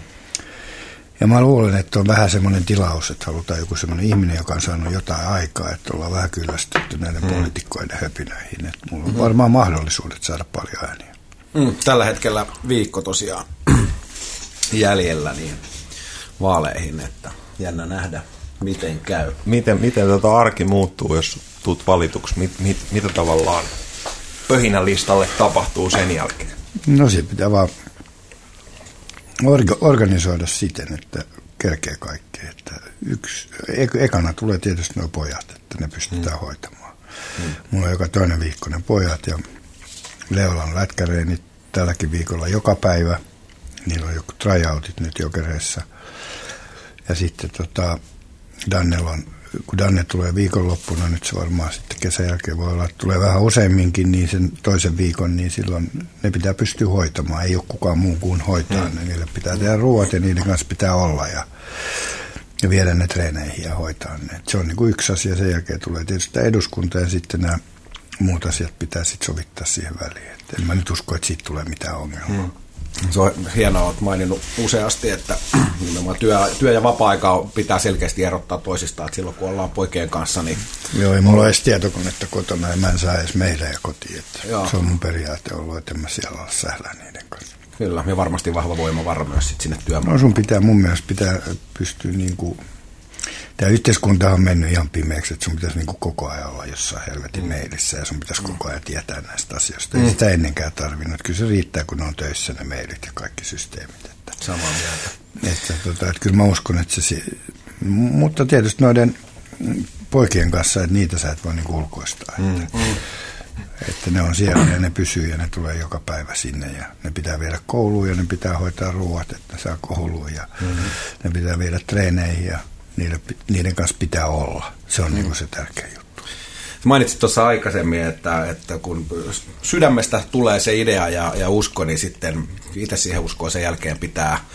Ja mä luulen, että on vähän semmoinen tilaus, että halutaan joku semmoinen ihminen, joka on saanut jotain aikaa, että ollaan vähän kyllästytty näiden mm. poliitikkoiden höpinöihin. Että mulla on mm. varmaan mahdollisuudet saada paljon ääniä. Mm, tällä hetkellä viikko tosiaan jäljellä niin vaaleihin, että jännä nähdä, miten käy. Miten, miten tota arki muuttuu, jos tuut valituksi? Mit, mit, mitä tavallaan pöhinälistalle tapahtuu sen jälkeen? No se pitää vaan orga, organisoida siten, että kerkeä kaikkea. Että yksi, ekana tulee tietysti nuo pojat, että ne pystytään mm. hoitamaan. Mm. Mulla on joka toinen viikkoinen pojat ja Leola on lätkäreenit tälläkin viikolla joka päivä. Niillä on joku tryoutit nyt jokereissa. Ja sitten tota, Dannel on kun Danne tulee viikonloppuna, nyt se varmaan sitten kesän jälkeen voi olla, että tulee vähän useamminkin, niin sen toisen viikon, niin silloin ne pitää pystyä hoitamaan. Ei ole kukaan muu kuin hoitaa mm. ne. Niille pitää tehdä ruoat ja niiden kanssa pitää olla ja, ja viedä ne treeneihin ja hoitaa ne. Et se on niin kuin yksi asia. Sen jälkeen tulee tietysti eduskunta ja sitten nämä muut asiat pitää sitten sovittaa siihen väliin. Et en mä nyt usko, että siitä tulee mitään ongelmaa. Mm. Se on hienoa, että maininnut useasti, että nimenomaan työ, työ- ja vapaa-aika pitää selkeästi erottaa toisistaan, että silloin kun ollaan poikien kanssa, niin... Joo, ei mulla ole edes tietokonetta kotona ja mä en saa edes meillä ja kotiin, että Joo. se on mun periaate ollut, että mä siellä olla sählää niiden kanssa. Kyllä, ja varmasti vahva voimavara myös sit sinne työmaalle. No sun pitää mun mielestä pitää pystyä niin kuin tämä yhteiskunta on mennyt ihan pimeäksi, että sun pitäisi niin kuin koko ajan olla jossain helvetin mm. meilissä ja sun pitäisi mm. koko ajan tietää näistä asioista. Ei mm. sitä ennenkään tarvinnut. Kyllä se riittää, kun ne on töissä ne meilit ja kaikki systeemit. Että, Samaa mieltä. Että, tota, että kyllä mä uskon, että se... Mutta tietysti noiden poikien kanssa, että niitä sä et voi niin ulkoistaa. Mm. Että, mm. että ne on siellä ja ne pysyy ja ne tulee joka päivä sinne ja ne pitää viedä kouluun ja ne pitää hoitaa ruoat, että ne saa kouluun ja mm. ne pitää viedä treeneihin ja niiden, niiden kanssa pitää olla. Se on mm. niin se tärkeä juttu. Mainitsit tuossa aikaisemmin, että, että kun sydämestä tulee se idea ja, ja usko, niin sitten itse siihen uskoon sen jälkeen pitää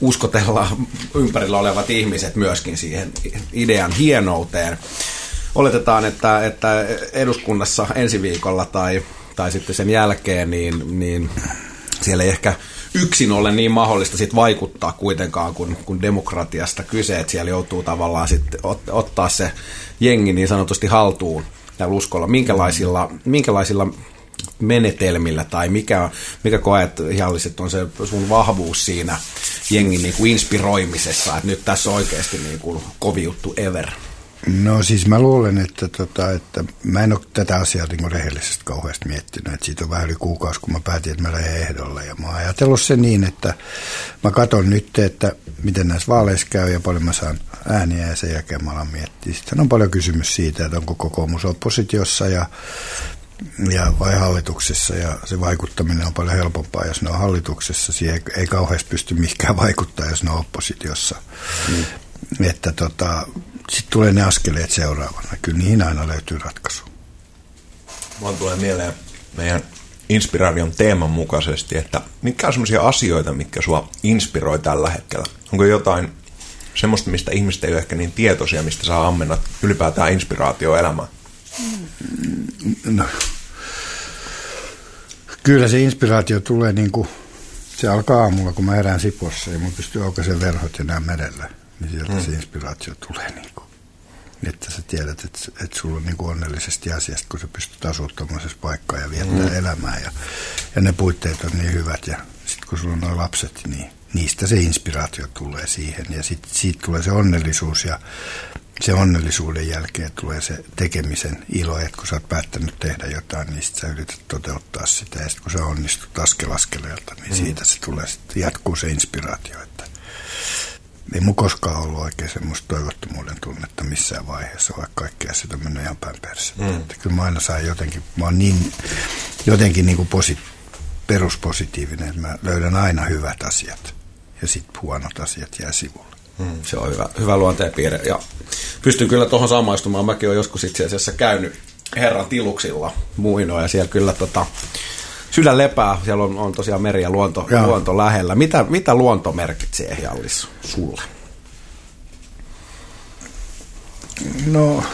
uskotella ympärillä olevat ihmiset myöskin siihen idean hienouteen. Oletetaan, että, että eduskunnassa ensi viikolla tai, tai sitten sen jälkeen, niin, niin siellä ei ehkä yksin ole niin mahdollista sit vaikuttaa kuitenkaan, kun, kun demokratiasta kyse, että siellä joutuu tavallaan sitten ot, ottaa se jengi niin sanotusti haltuun ja uskolla. Minkälaisilla, minkälaisilla menetelmillä tai mikä, mikä koet Jalliset on se sun vahvuus siinä jengin niin kuin inspiroimisessa, että nyt tässä on oikeasti niin kuin kovi juttu ever? No siis mä luulen, että, tota, että mä en ole tätä asiaa niin rehellisesti kauheasti miettinyt. Että siitä on vähän yli kuukausi, kun mä päätin, että mä lähden ehdolle. Ja mä oon ajatellut se niin, että mä katson nyt, että miten näissä vaaleissa käy ja paljon mä saan ääniä ja sen jälkeen mä alan miettiä. Sitten on paljon kysymys siitä, että onko kokoomus oppositiossa ja, ja vai hallituksessa ja se vaikuttaminen on paljon helpompaa, jos ne on hallituksessa. Siihen ei, kauheasti pysty mihinkään vaikuttaa, jos ne on oppositiossa. Mm. Että tota, sitten tulee ne askeleet seuraavana. Kyllä niihin aina löytyy ratkaisu. Mulla tulee mieleen meidän inspiraation teeman mukaisesti, että mitkä on sellaisia asioita, mitkä sua inspiroi tällä hetkellä? Onko jotain semmoista, mistä ihmiset ei ole ehkä niin tietoisia, mistä saa ammennat ylipäätään inspiraatio elämään? No, kyllä se inspiraatio tulee niin kuin, se alkaa aamulla, kun mä herään Sipossa ja mun pystyy aukaisen verhot ja näen merellä niin sieltä mm. se inspiraatio tulee. Niin kuin, että sä tiedät, että, että sulla on niin kuin onnellisesti asiasta, kun sä pystyt asumaan tuommoisessa paikkaa ja viettää mm. elämää. Ja, ja ne puitteet on niin hyvät. Ja sitten kun sulla on nuo lapset, niin niistä se inspiraatio tulee siihen. Ja sitten siitä tulee se onnellisuus ja se onnellisuuden jälkeen tulee se tekemisen ilo, että kun sä oot päättänyt tehdä jotain, niin sit sä yrität toteuttaa sitä. Ja sitten kun sä onnistut askel askeleelta, niin mm. siitä se tulee, sit jatkuu se inspiraatio. Että ei mun koskaan ollut oikein semmoista toivottomuuden tunnetta missään vaiheessa, vaikka kaikki asiat on mennyt ihan päin Mm. Että kyllä mä aina saan jotenkin, mä oon niin, jotenkin niin kuin posi, peruspositiivinen, että mä löydän aina hyvät asiat ja sitten huonot asiat jää sivulle. Mm, se on hyvä, hyvä luonteenpiirre ja pystyn kyllä tuohon samaistumaan. Mäkin olen joskus itse asiassa käynyt herran tiluksilla muinoin ja siellä kyllä tota, sydän lepää, siellä on, on tosiaan meri ja luonto, luonto lähellä. Mitä, mitä luonto merkitsee Jallis sulle? No,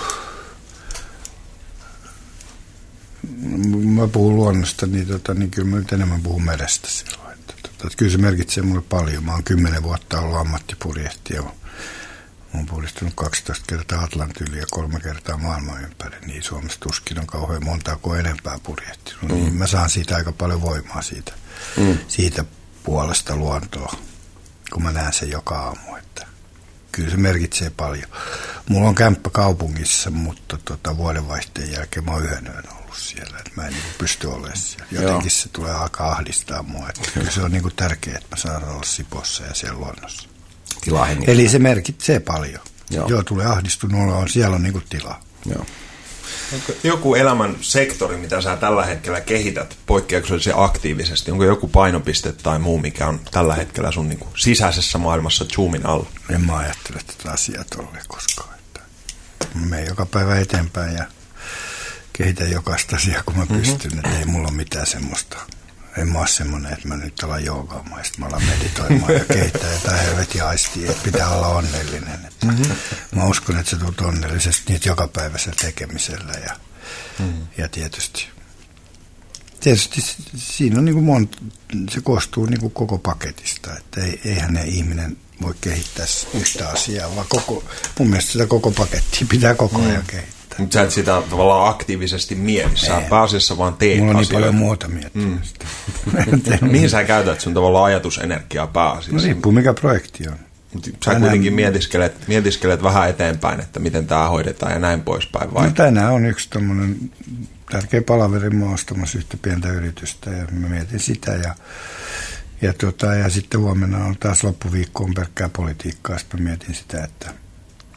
mä puhun luonnosta, niin, tota, niin kyllä mä nyt enemmän puhun merestä silloin. Että, tota, että kyllä se merkitsee mulle paljon. Mä oon kymmenen vuotta ollut olen puhdistunut 12 kertaa Atlantin yli ja kolme kertaa maailman ympäri, niin Suomessa tuskin on kauhean montaa kuin enempää purjehtinut. Niin mm. Niin mä saan siitä aika paljon voimaa siitä, mm. siitä puolesta luontoa, kun mä näen sen joka aamu. Että kyllä se merkitsee paljon. Mulla on kämppä kaupungissa, mutta tota, vuodenvaihteen jälkeen mä oon yhden yön ollut siellä. Että mä en niin pysty olemaan siellä. Jotenkin Joo. se tulee aika ahdistaa mua. Että kyllä se on niin tärkeää, että mä saan olla Sipossa ja siellä luonnossa. Tilaa hengittää. Eli se merkitsee paljon. Joo. Joo, tulee ahdistunut olo, on siellä on niinku tilaa. Joo. Onko joku elämän sektori, mitä sä tällä hetkellä kehität poikkeuksellisen aktiivisesti? Onko joku painopiste tai muu, mikä on tällä hetkellä sun niin kuin sisäisessä maailmassa zoomin alla? En mä ajattele tätä asiaa tolleen koskaan. Että mä menen joka päivä eteenpäin ja kehitän jokaista asiaa, kun mä pystyn. Mm-hmm. Että ei mulla ole mitään semmoista. En mä ole semmoinen, että mä nyt alan joogaamaan ja sitten mä alan meditoimaan ja kehittää jotain helvetin aistia, että pitää olla onnellinen. Että mm-hmm. Mä uskon, että se tulet onnellisesti niitä jokapäiväisellä tekemisellä ja, mm-hmm. ja tietysti Tietysti siinä on niin kuin monta, se koostuu niin kuin koko paketista, että ei, eihän ne ihminen voi kehittää yhtä asiaa, vaan koko, mun mielestä sitä koko pakettia pitää koko ajan kehittää. Mutta sä et sitä tavallaan aktiivisesti mieti, sä pääasiassa vaan teet Mulla on niin asioita. paljon muuta miettimistä. Mihin sä käytät sun tavallaan ajatusenergiaa No pääasiassa? riippuu mikä projekti on. Mut Sä Tänään- kuitenkin mietiskelet, mietiskelet vähän eteenpäin, että miten tämä hoidetaan ja näin poispäin, vai? No, tänään on yksi tommonen tärkeä palaveri, mä ostamassa yhtä pientä yritystä ja mä mietin sitä ja, ja, tota, ja sitten huomenna on taas loppuviikko on pelkkää politiikkaa, sitten mietin sitä, että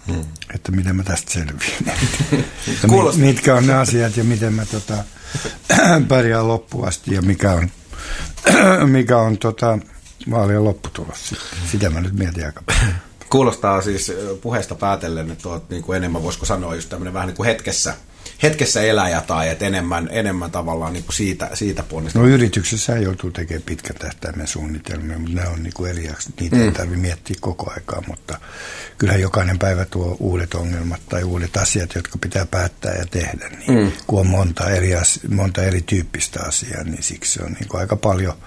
hmm. että miten mä tästä selviin. Että mi- Kuulostaa- mitkä on ne asiat ja miten mä tota, pärjään loppuun asti ja mikä on, mikä on tota, vaalien lopputulos. sitten. Sitä mä nyt mietin aika paljon. Kuulostaa siis puheesta päätellen, että olet niin kuin enemmän, voisiko sanoa, just tämmöinen vähän niin kuin hetkessä, hetkessä eläjä tai että enemmän, enemmän tavallaan niin kuin siitä, siitä ponnista. No yrityksessä joutuu tekemään pitkän tähtäimen suunnitelmia, mutta ne on niin kuin eri. Niitä mm. ei tarvitse miettiä koko aikaa, mutta kyllähän jokainen päivä tuo uudet ongelmat tai uudet asiat, jotka pitää päättää ja tehdä. Niin mm. Kun on monta eri, asi- monta erityyppistä asiaa, niin siksi se on niin kuin aika paljon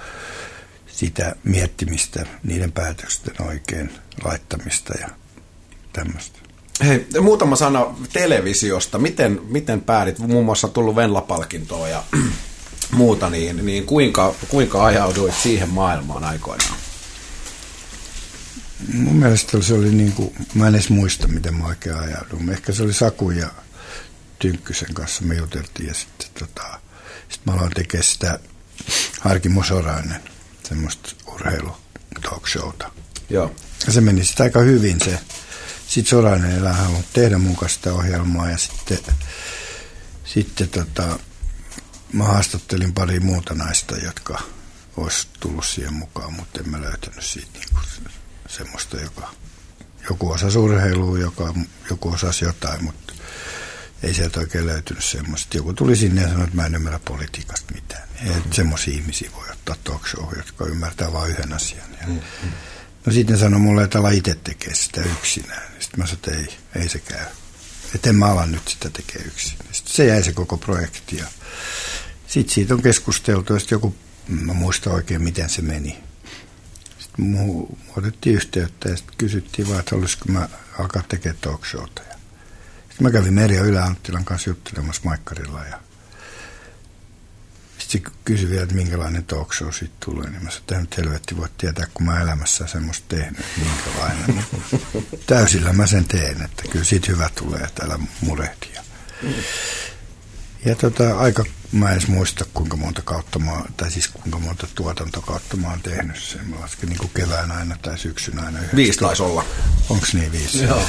sitä miettimistä, niiden päätösten oikein laittamista ja tämmöistä. Hei, muutama sana televisiosta. Miten, miten päädit, muun muassa tullut Venla-palkintoa ja muuta, niin, niin kuinka, kuinka ajauduit siihen maailmaan aikoinaan? Mun mielestä se oli niin kuin, mä en edes muista, miten mä oikein ajaudun. Ehkä se oli Saku ja Tynkkysen kanssa me juteltiin ja sitten tota, sit mä aloin tekemään sitä Harkimo Sorainen, semmoista urheilu talk showta. Joo. Ja se meni sitten aika hyvin se. Sitten Sorainen ei halunnut tehdä sitä ohjelmaa ja sitten, sitten tota, mä haastattelin pari muuta naista, jotka olisi tullut siihen mukaan, mutta en mä löytänyt siitä niinku se- semmoista, joka joku osasi urheilua, joka, joku osasi jotain, mutta ei sieltä oikein löytynyt semmoista. Joku tuli sinne ja sanoi, että mä en ymmärrä politiikasta mitään. Ei mm. semmoisia ihmisiä voi ottaa talk show, jotka ymmärtää vain yhden asian. Ja mm. No sitten sanoi mulle, että ala itse tekee sitä yksinään. Sitten mä sanoin, että ei, ei se käy. Että en mä ala nyt sitä tekee yksin. Sitten se jäi se koko projekti. Sitten siitä on keskusteltu ja sitten joku, mä muistan oikein miten se meni. Sitten muu otettiin yhteyttä ja sitten kysyttiin vaan, että olisiko mä alkaa tekemään talk showta. Sitten mä kävin Merja Ylä-Anttilan kanssa juttelemassa Maikkarilla ja sitten se kysyi vielä, että minkälainen talk show siitä tulee, niin mä sanoin, että nyt helvetti voit tietää, kun mä elämässä semmoista tehnyt, minkälainen. Niin täysillä mä sen teen, että kyllä siitä hyvä tulee, että älä murehdi. Ja, ja tota, aika, mä en edes muista, kuinka monta kautta mä, tai siis kuinka monta tuotantokautta mä oon tehnyt sen. Mä lasken niin kuin kevään aina tai syksyn aina yhdessä. Viisi taisi olla. Onks niin viisi? Joo.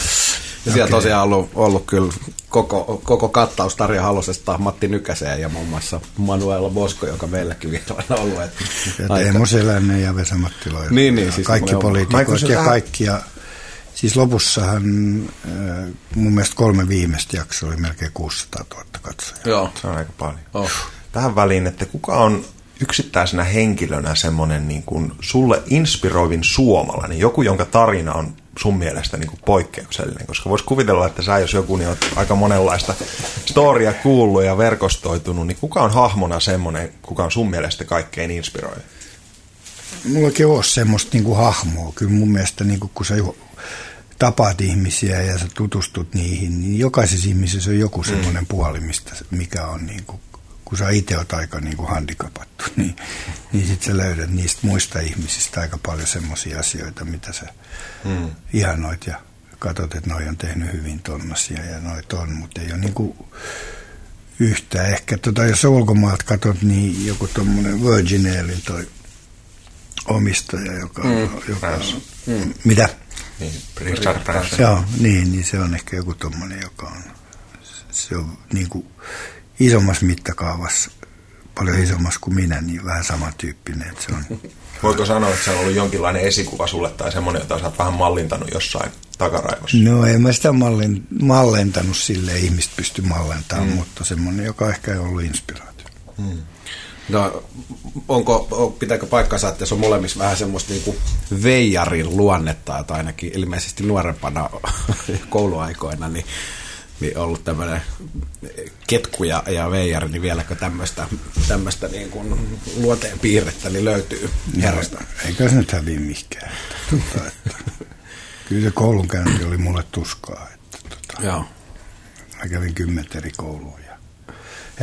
Ja siellä Okei. tosiaan ollut, ollut kyllä koko, koko kattaus Tarja Halosesta Matti Nykäseen ja muun muassa Manuela Bosko, joka meilläkin vieraana ollut. Että Ja Teemu Selänne ja Vesa Mattila. ja Niin, niin, siis kaikki poliitikot ja tähän- kaikkia. Siis lopussahan äh, mun mielestä kolme viimeistä jaksoa oli melkein 600 000 katsojaa. Joo. Se on aika paljon. Oh. Tähän väliin, että kuka on yksittäisenä henkilönä semmoinen niin kuin sulle inspiroivin suomalainen, joku, jonka tarina on sun mielestä niin kuin poikkeuksellinen, koska voisi kuvitella, että sä jos joku, niin oot aika monenlaista storia kuullut ja verkostoitunut, niin kuka on hahmona semmoinen, kuka on sun mielestä kaikkein inspiroivin? Mullakin ole semmoista niinku hahmoa. Kyllä mun mielestä niinku, kun sä tapaat ihmisiä ja sä tutustut niihin, niin jokaisessa ihmisessä on joku semmoinen mm. puoli, mistä, mikä on niinku, kun sä itse oot aika niinku handikapattu, niin, niin sit sä löydät niistä muista ihmisistä aika paljon semmoisia asioita, mitä sä mm. ihanoit ja katsot, että noi on tehnyt hyvin tonnasia ja noit on, mutta ei ole niinku yhtä. Ehkä tota, jos sä ulkomaat katsot, niin joku tommonen Virgin Airlin toi omistaja, joka, mm. joka Branson. mm. mitä? Niin, Richard Branson. Joo, niin, niin se on ehkä joku tommonen, joka on, se on niin kuin isommassa mittakaavassa, paljon isommassa kuin minä, niin vähän samantyyppinen. Että se on, Voiko sanoa, että se on ollut jonkinlainen esikuva sulle tai semmoinen, jota sä oot vähän mallintanut jossain takaraivossa? no en mä sitä mallin, mallentanut sille ihmistä pysty mallentamaan, mm. mutta semmoinen, joka ehkä on ollut inspiraatio. Mm. No, onko, pitääkö paikkansa, että se on molemmissa vähän semmoista niin veijarin luonnetta, että ainakin ilmeisesti nuorempana kouluaikoina, niin, niin ollut tämmöinen ketku ja, ja veijari, niin vieläkö tämmöistä, tämmöistä niin kuin luonteen piirrettä niin löytyy herrasta? No, eikä se nyt häviä mihinkään. Tota, että, kyllä se koulunkäynti oli mulle tuskaa. Että, tota, Joo. Mä kävin kymmentä eri kouluun ja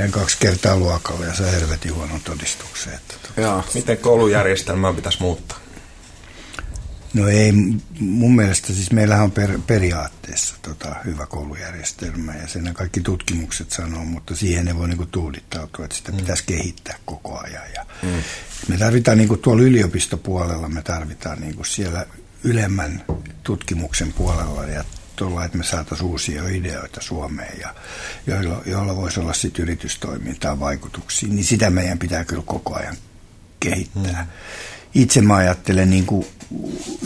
en kaksi kertaa luokalla ja sai helvetin huonon todistuksen. Että, tota, Joo. Miten koulujärjestelmää pitäisi muuttaa? No ei, mun mielestä siis meillähän on per, periaatteessa tota, hyvä koulujärjestelmä ja sen kaikki tutkimukset sanoo, mutta siihen ei voi niinku tuudittautua, että sitä mm. pitäisi kehittää koko ajan. Ja mm. Me tarvitaan niinku tuolla yliopistopuolella, me tarvitaan niinku siellä ylemmän tutkimuksen puolella ja tuolla, että me saataisiin uusia ideoita Suomeen, ja joilla, joilla voisi olla sitten yritystoimintaa vaikutuksia, niin sitä meidän pitää kyllä koko ajan kehittää. Mm. Itse mä ajattelen niin kuin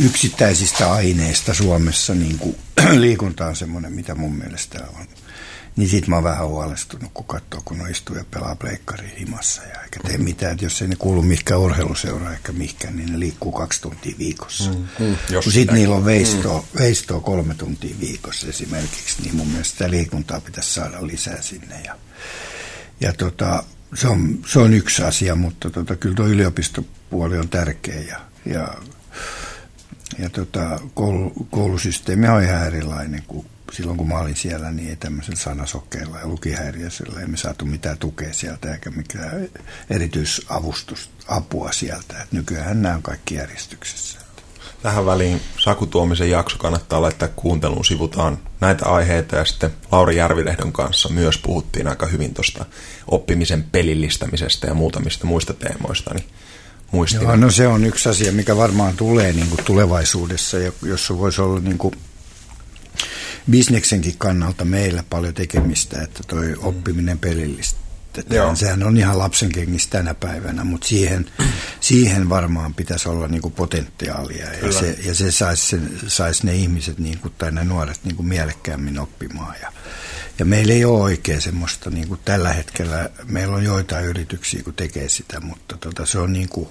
yksittäisistä aineista Suomessa niin kuin liikunta on semmoinen, mitä mun mielestä on. Niin sit mä oon vähän huolestunut, kun katsoo, kun on istuu ja pelaa pleikkariin himassa ja eikä tee mitään. Että jos ei ne kuulu mihinkään urheiluseuraa eikä mihinkään, niin ne liikkuu kaksi tuntia viikossa. Mm, mm, kun sit niillä on veistoa, mm. veistoa kolme tuntia viikossa esimerkiksi, niin mun mielestä sitä liikuntaa pitäisi saada lisää sinne. Ja, ja tota, se, on, se on yksi asia, mutta tota, kyllä tuo yliopistopuoli on tärkeä ja, ja ja tota, koulu, koulusysteemi on ihan erilainen kuin silloin, kun mä olin siellä, niin ei tämmöisellä sanasokkeilla ja lukihäiriöisellä ei me saatu mitään tukea sieltä eikä mikään erityisavustusapua sieltä. Et nykyään nämä on kaikki järjestyksessä. Tähän väliin Saku Tuomisen jakso kannattaa laittaa kuunteluun. Sivutaan näitä aiheita ja sitten Lauri Järvilehdon kanssa myös puhuttiin aika hyvin tuosta oppimisen pelillistämisestä ja muutamista muista teemoista. Niin. Joo, no se on yksi asia, mikä varmaan tulee niin kuin tulevaisuudessa, jossa voisi olla niin kuin bisneksenkin kannalta meillä paljon tekemistä, että toi oppiminen pelillistä. Joo. Sehän on ihan lapsen kengissä tänä päivänä, mutta siihen, siihen varmaan pitäisi olla niinku potentiaalia ja se, ja se saisi sais ne ihmiset niinku, tai ne nuoret niinku mielekkäämmin oppimaan. Ja, ja meillä ei ole oikein semmoista, niin kuin tällä hetkellä, meillä on joitain yrityksiä, kun tekee sitä, mutta tota, se on niin kuin,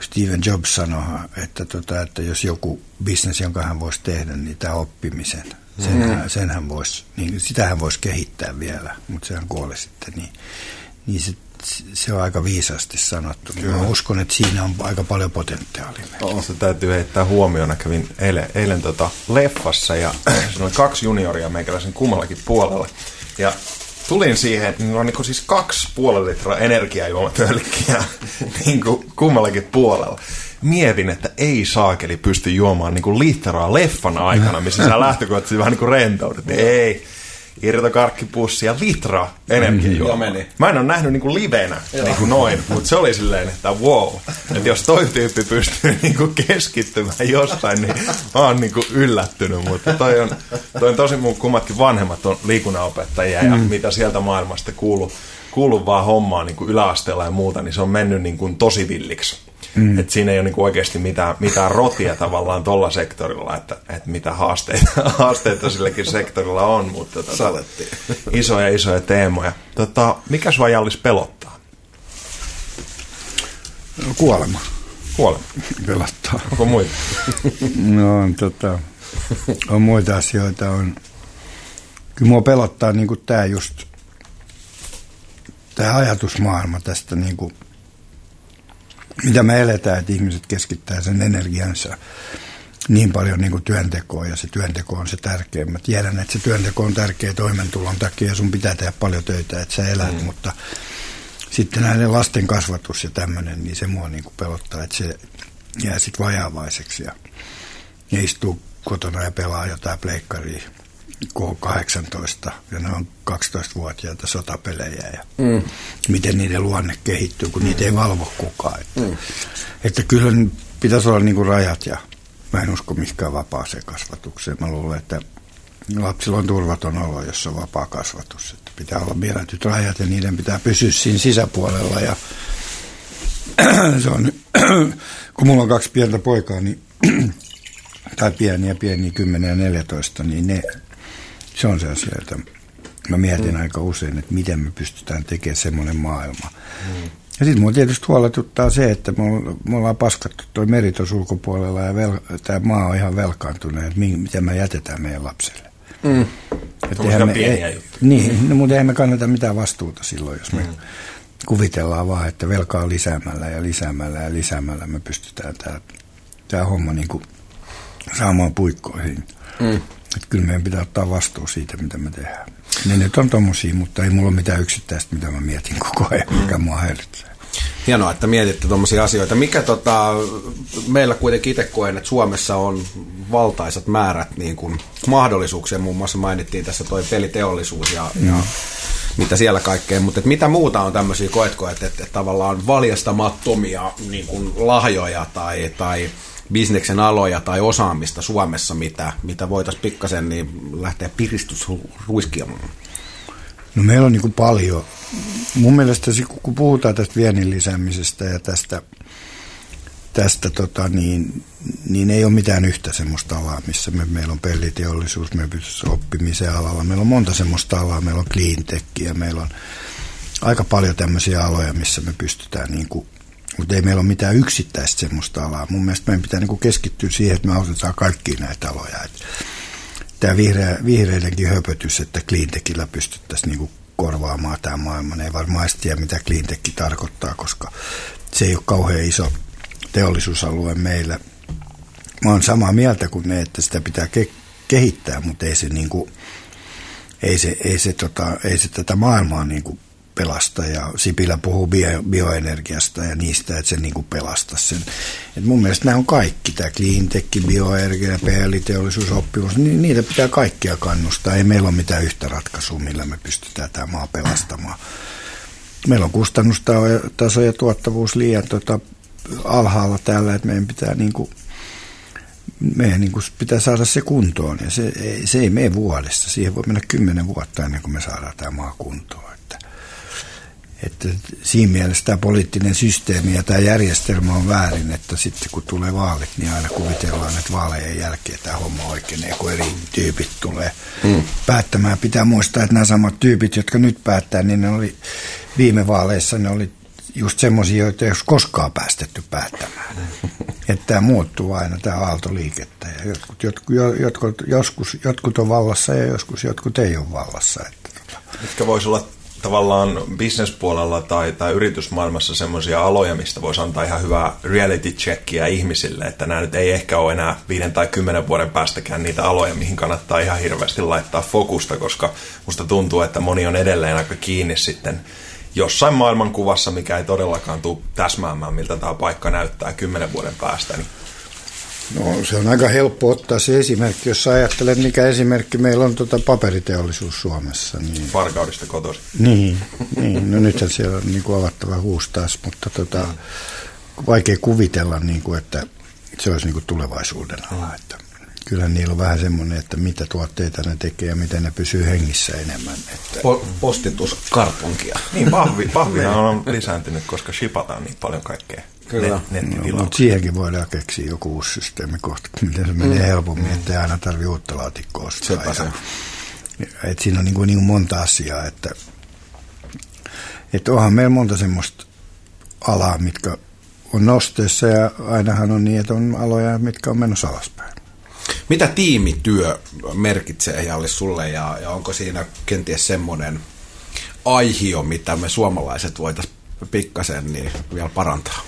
Steven Jobs sanoi, että, tota, että jos joku bisnes, jonka hän voisi tehdä, niin tämä oppimisen, senhän, mm. senhän voisi, niin sitähän voisi kehittää vielä, mutta sehän kuoli sitten, niin, niin se, se on aika viisaasti sanottu. Kyllä. Mä uskon, että siinä on aika paljon potentiaalia. Oh, se täytyy heittää huomioon. Kävin eilen, eilen tota leffassa ja siinä oli kaksi junioria meikäläisen kummallakin puolella. Ja tulin siihen, niin on niin siis kaksi puolen litraa energiajuomatölkkiä niin kuin kummallakin puolella. Mietin, että ei saakeli pysty juomaan niin kuin litraa leffan aikana, missä sä lähtökohtaisesti vähän niin kuin rentoudut. Ei, irtokarkkipussi ja litra energiajuomaa. Mm, Mä en ole nähnyt niinku livenä niinku noin, mutta se oli silleen, että wow. Että jos toi tyyppi pystyy niinku keskittymään jostain, niin mä oon niinku yllättynyt. Mutta toi on, toi on tosi mun kummatkin vanhemmat on liikunnanopettajia ja mm. mitä sieltä maailmasta kuuluu, kuuluu vaan hommaa niin kuin yläasteella ja muuta, niin se on mennyt niin kuin tosi villiksi. Mm. Että siinä ei ole niinku oikeasti mitään, mitään rotia tavallaan tuolla sektorilla, että, että mitä haasteita, haasteita silläkin sektorilla on, mutta tota, isoja isoja teemoja. Tota, mikä sua Jallis pelottaa? Kuolema. Kuolema? Pelottaa. Onko muita? no on, tota, on muita asioita. On. Kyllä mua pelottaa niin tämä just, tämä ajatusmaailma tästä niin kuin mitä me eletään, että ihmiset keskittää sen energiansa niin paljon niin kuin työntekoon ja se työnteko on se tärkein. Mä tiedän, että se työnteko on tärkeä toimeentulon takia ja sun pitää tehdä paljon töitä, että sä elät, mm. mutta sitten näiden lasten kasvatus ja tämmöinen, niin se mua niin kuin pelottaa, että se jää sitten vajaavaiseksi ja, ja istuu kotona ja pelaa jotain pleikkaria K18 ja ne on 12-vuotiaita sotapelejä ja mm. miten niiden luonne kehittyy, kun niitä ei valvo kukaan. Että, mm. että kyllä pitäisi olla niinku rajat ja mä en usko mihinkään vapaaseen kasvatukseen. Mä luulen, että lapsilla on turvaton olo, jos on vapaa kasvatus. Että pitää olla määrätyt rajat ja niiden pitää pysyä siinä sisäpuolella. Ja se on, kun mulla on kaksi pientä poikaa, niin, tai pieniä, pieniä, 10 ja 14, niin ne, se on se asia, että mä mietin mm. aika usein, että miten me pystytään tekemään semmoinen maailma. Mm. Ja sitten mua tietysti huoletuttaa se, että me ollaan paskattu toi meri ulkopuolella ja vel, tämä maa on ihan velkaantunut, että miten me jätetään meidän lapsille. Mm. Että me, pieniä ei, Niin, no, mutta eihän me kannata mitään vastuuta silloin, jos me mm. kuvitellaan vaan, että velkaa lisäämällä ja lisäämällä ja lisäämällä me pystytään tämä, tämä homma niin kuin saamaan puikkoihin. Mm. Että kyllä meidän pitää ottaa vastuu siitä, mitä me tehdään. Ne nyt on tommosia, mutta ei mulla ole mitään yksittäistä, mitä mä mietin koko ajan, mikä mua häiritsee. Hienoa, että mietitte tuommoisia asioita. Mikä tota, meillä kuitenkin itse koen, että Suomessa on valtaisat määrät niin kuin mahdollisuuksia. Muun muassa mainittiin tässä toi peliteollisuus ja, mm. ja mitä siellä kaikkea. Mutta mitä muuta on tämmöisiä, koetko, että, että, että tavallaan valjastamattomia niin kuin lahjoja tai, tai bisneksen aloja tai osaamista Suomessa, mitä, mitä voitaisiin pikkasen niin lähteä piristysruiskiamaan? No meillä on niin paljon. Mun mielestä kun puhutaan tästä viennin lisäämisestä ja tästä, tästä tota, niin, niin ei ole mitään yhtä semmoista alaa, missä me, meillä on pelliteollisuus, me pystyisi oppimisen alalla. Meillä on monta semmoista alaa, meillä on cleantechia, meillä on aika paljon tämmöisiä aloja, missä me pystytään niin kuin mutta ei meillä ole mitään yksittäistä semmoista alaa. Mun mielestä meidän pitää niin keskittyä siihen, että me autetaan kaikkia näitä aloja. tämä vihreä, vihreidenkin höpötys, että cleantechillä pystyttäisiin niin korvaamaan tämä maailma. Ei varmaan tiedä, mitä cleantech tarkoittaa, koska se ei ole kauhean iso teollisuusalue meillä. Mä oon samaa mieltä kuin ne, että sitä pitää ke- kehittää, mutta ei se, niin kuin, ei se, ei se, tota, ei se tätä maailmaa niin kuin pelasta ja Sipilä puhuu bio, bioenergiasta ja niistä, että se niin kuin pelastaisi sen. Et mun mielestä nämä on kaikki, tämä cleantech, bioenergia, PL-teollisuus, oppimus, niin niitä pitää kaikkia kannustaa. Ei meillä ole mitään yhtä ratkaisua, millä me pystytään tämä maa pelastamaan. Meillä on kustannustaso ja tuottavuus liian tota, alhaalla täällä, että meidän pitää niin kuin meidän niin kuin pitää saada se kuntoon ja se, se ei mene vuodessa. Siihen voi mennä kymmenen vuotta ennen kuin me saadaan tämä maa kuntoon. Että siinä mielessä tämä poliittinen systeemi ja tämä järjestelmä on väärin, että sitten kun tulee vaalit, niin aina kuvitellaan, että vaalejen jälkeen tämä homma oikeenee, kun eri tyypit tulee mm. päättämään. Pitää muistaa, että nämä samat tyypit, jotka nyt päättää, niin ne oli viime vaaleissa, ne oli just semmoisia, joita ei olisi koskaan päästetty päättämään. Että tämä muuttuu aina, tämä aaltoliikettä. Ja jotkut, jotkut, jotkut, joskus jotkut on vallassa ja joskus jotkut ei ole vallassa. Että tota. Mitkä voisi olla tavallaan bisnespuolella tai, tai yritysmaailmassa semmoisia aloja, mistä voisi antaa ihan hyvää reality checkia ihmisille, että nämä nyt ei ehkä ole enää viiden tai kymmenen vuoden päästäkään niitä aloja, mihin kannattaa ihan hirveästi laittaa fokusta, koska musta tuntuu, että moni on edelleen aika kiinni sitten jossain maailmankuvassa, mikä ei todellakaan tule täsmäämään, miltä tämä paikka näyttää kymmenen vuoden päästä. Niin No se on aika helppo ottaa se esimerkki, jos ajattelet mikä esimerkki meillä on tuota paperiteollisuus Suomessa. Niin... Varkaudesta kotoisin. Niin, niin, no nythän siellä on niin kuin avattava huus taas, mutta tota, vaikea kuvitella, niin kuin, että se olisi niin kuin tulevaisuuden ala. Että kyllä niillä on vähän semmoinen, että mitä tuotteita ne tekee ja miten ne pysyy hengissä enemmän. Että... Po- postituskarpunkia. Niin, pahvi, pahvina on lisääntynyt, koska shipataan niin paljon kaikkea. Kyllä. Net, no, mutta siihenkin voidaan keksiä joku uusi systeemi kohta, miten se menee mm. helpommin, mm. ettei aina tarvitse uutta laatikkoa ostaa. Ja, et siinä on niin kuin, niin kuin monta asiaa, että, että onhan meillä monta semmoista alaa, mitkä on nosteessa ja ainahan on niin, että on aloja, mitkä on menossa alaspäin. Mitä tiimityö merkitsee Jalli sulle ja, ja onko siinä kenties semmoinen aihio, mitä me suomalaiset voitaisiin pikkasen niin vielä parantaa?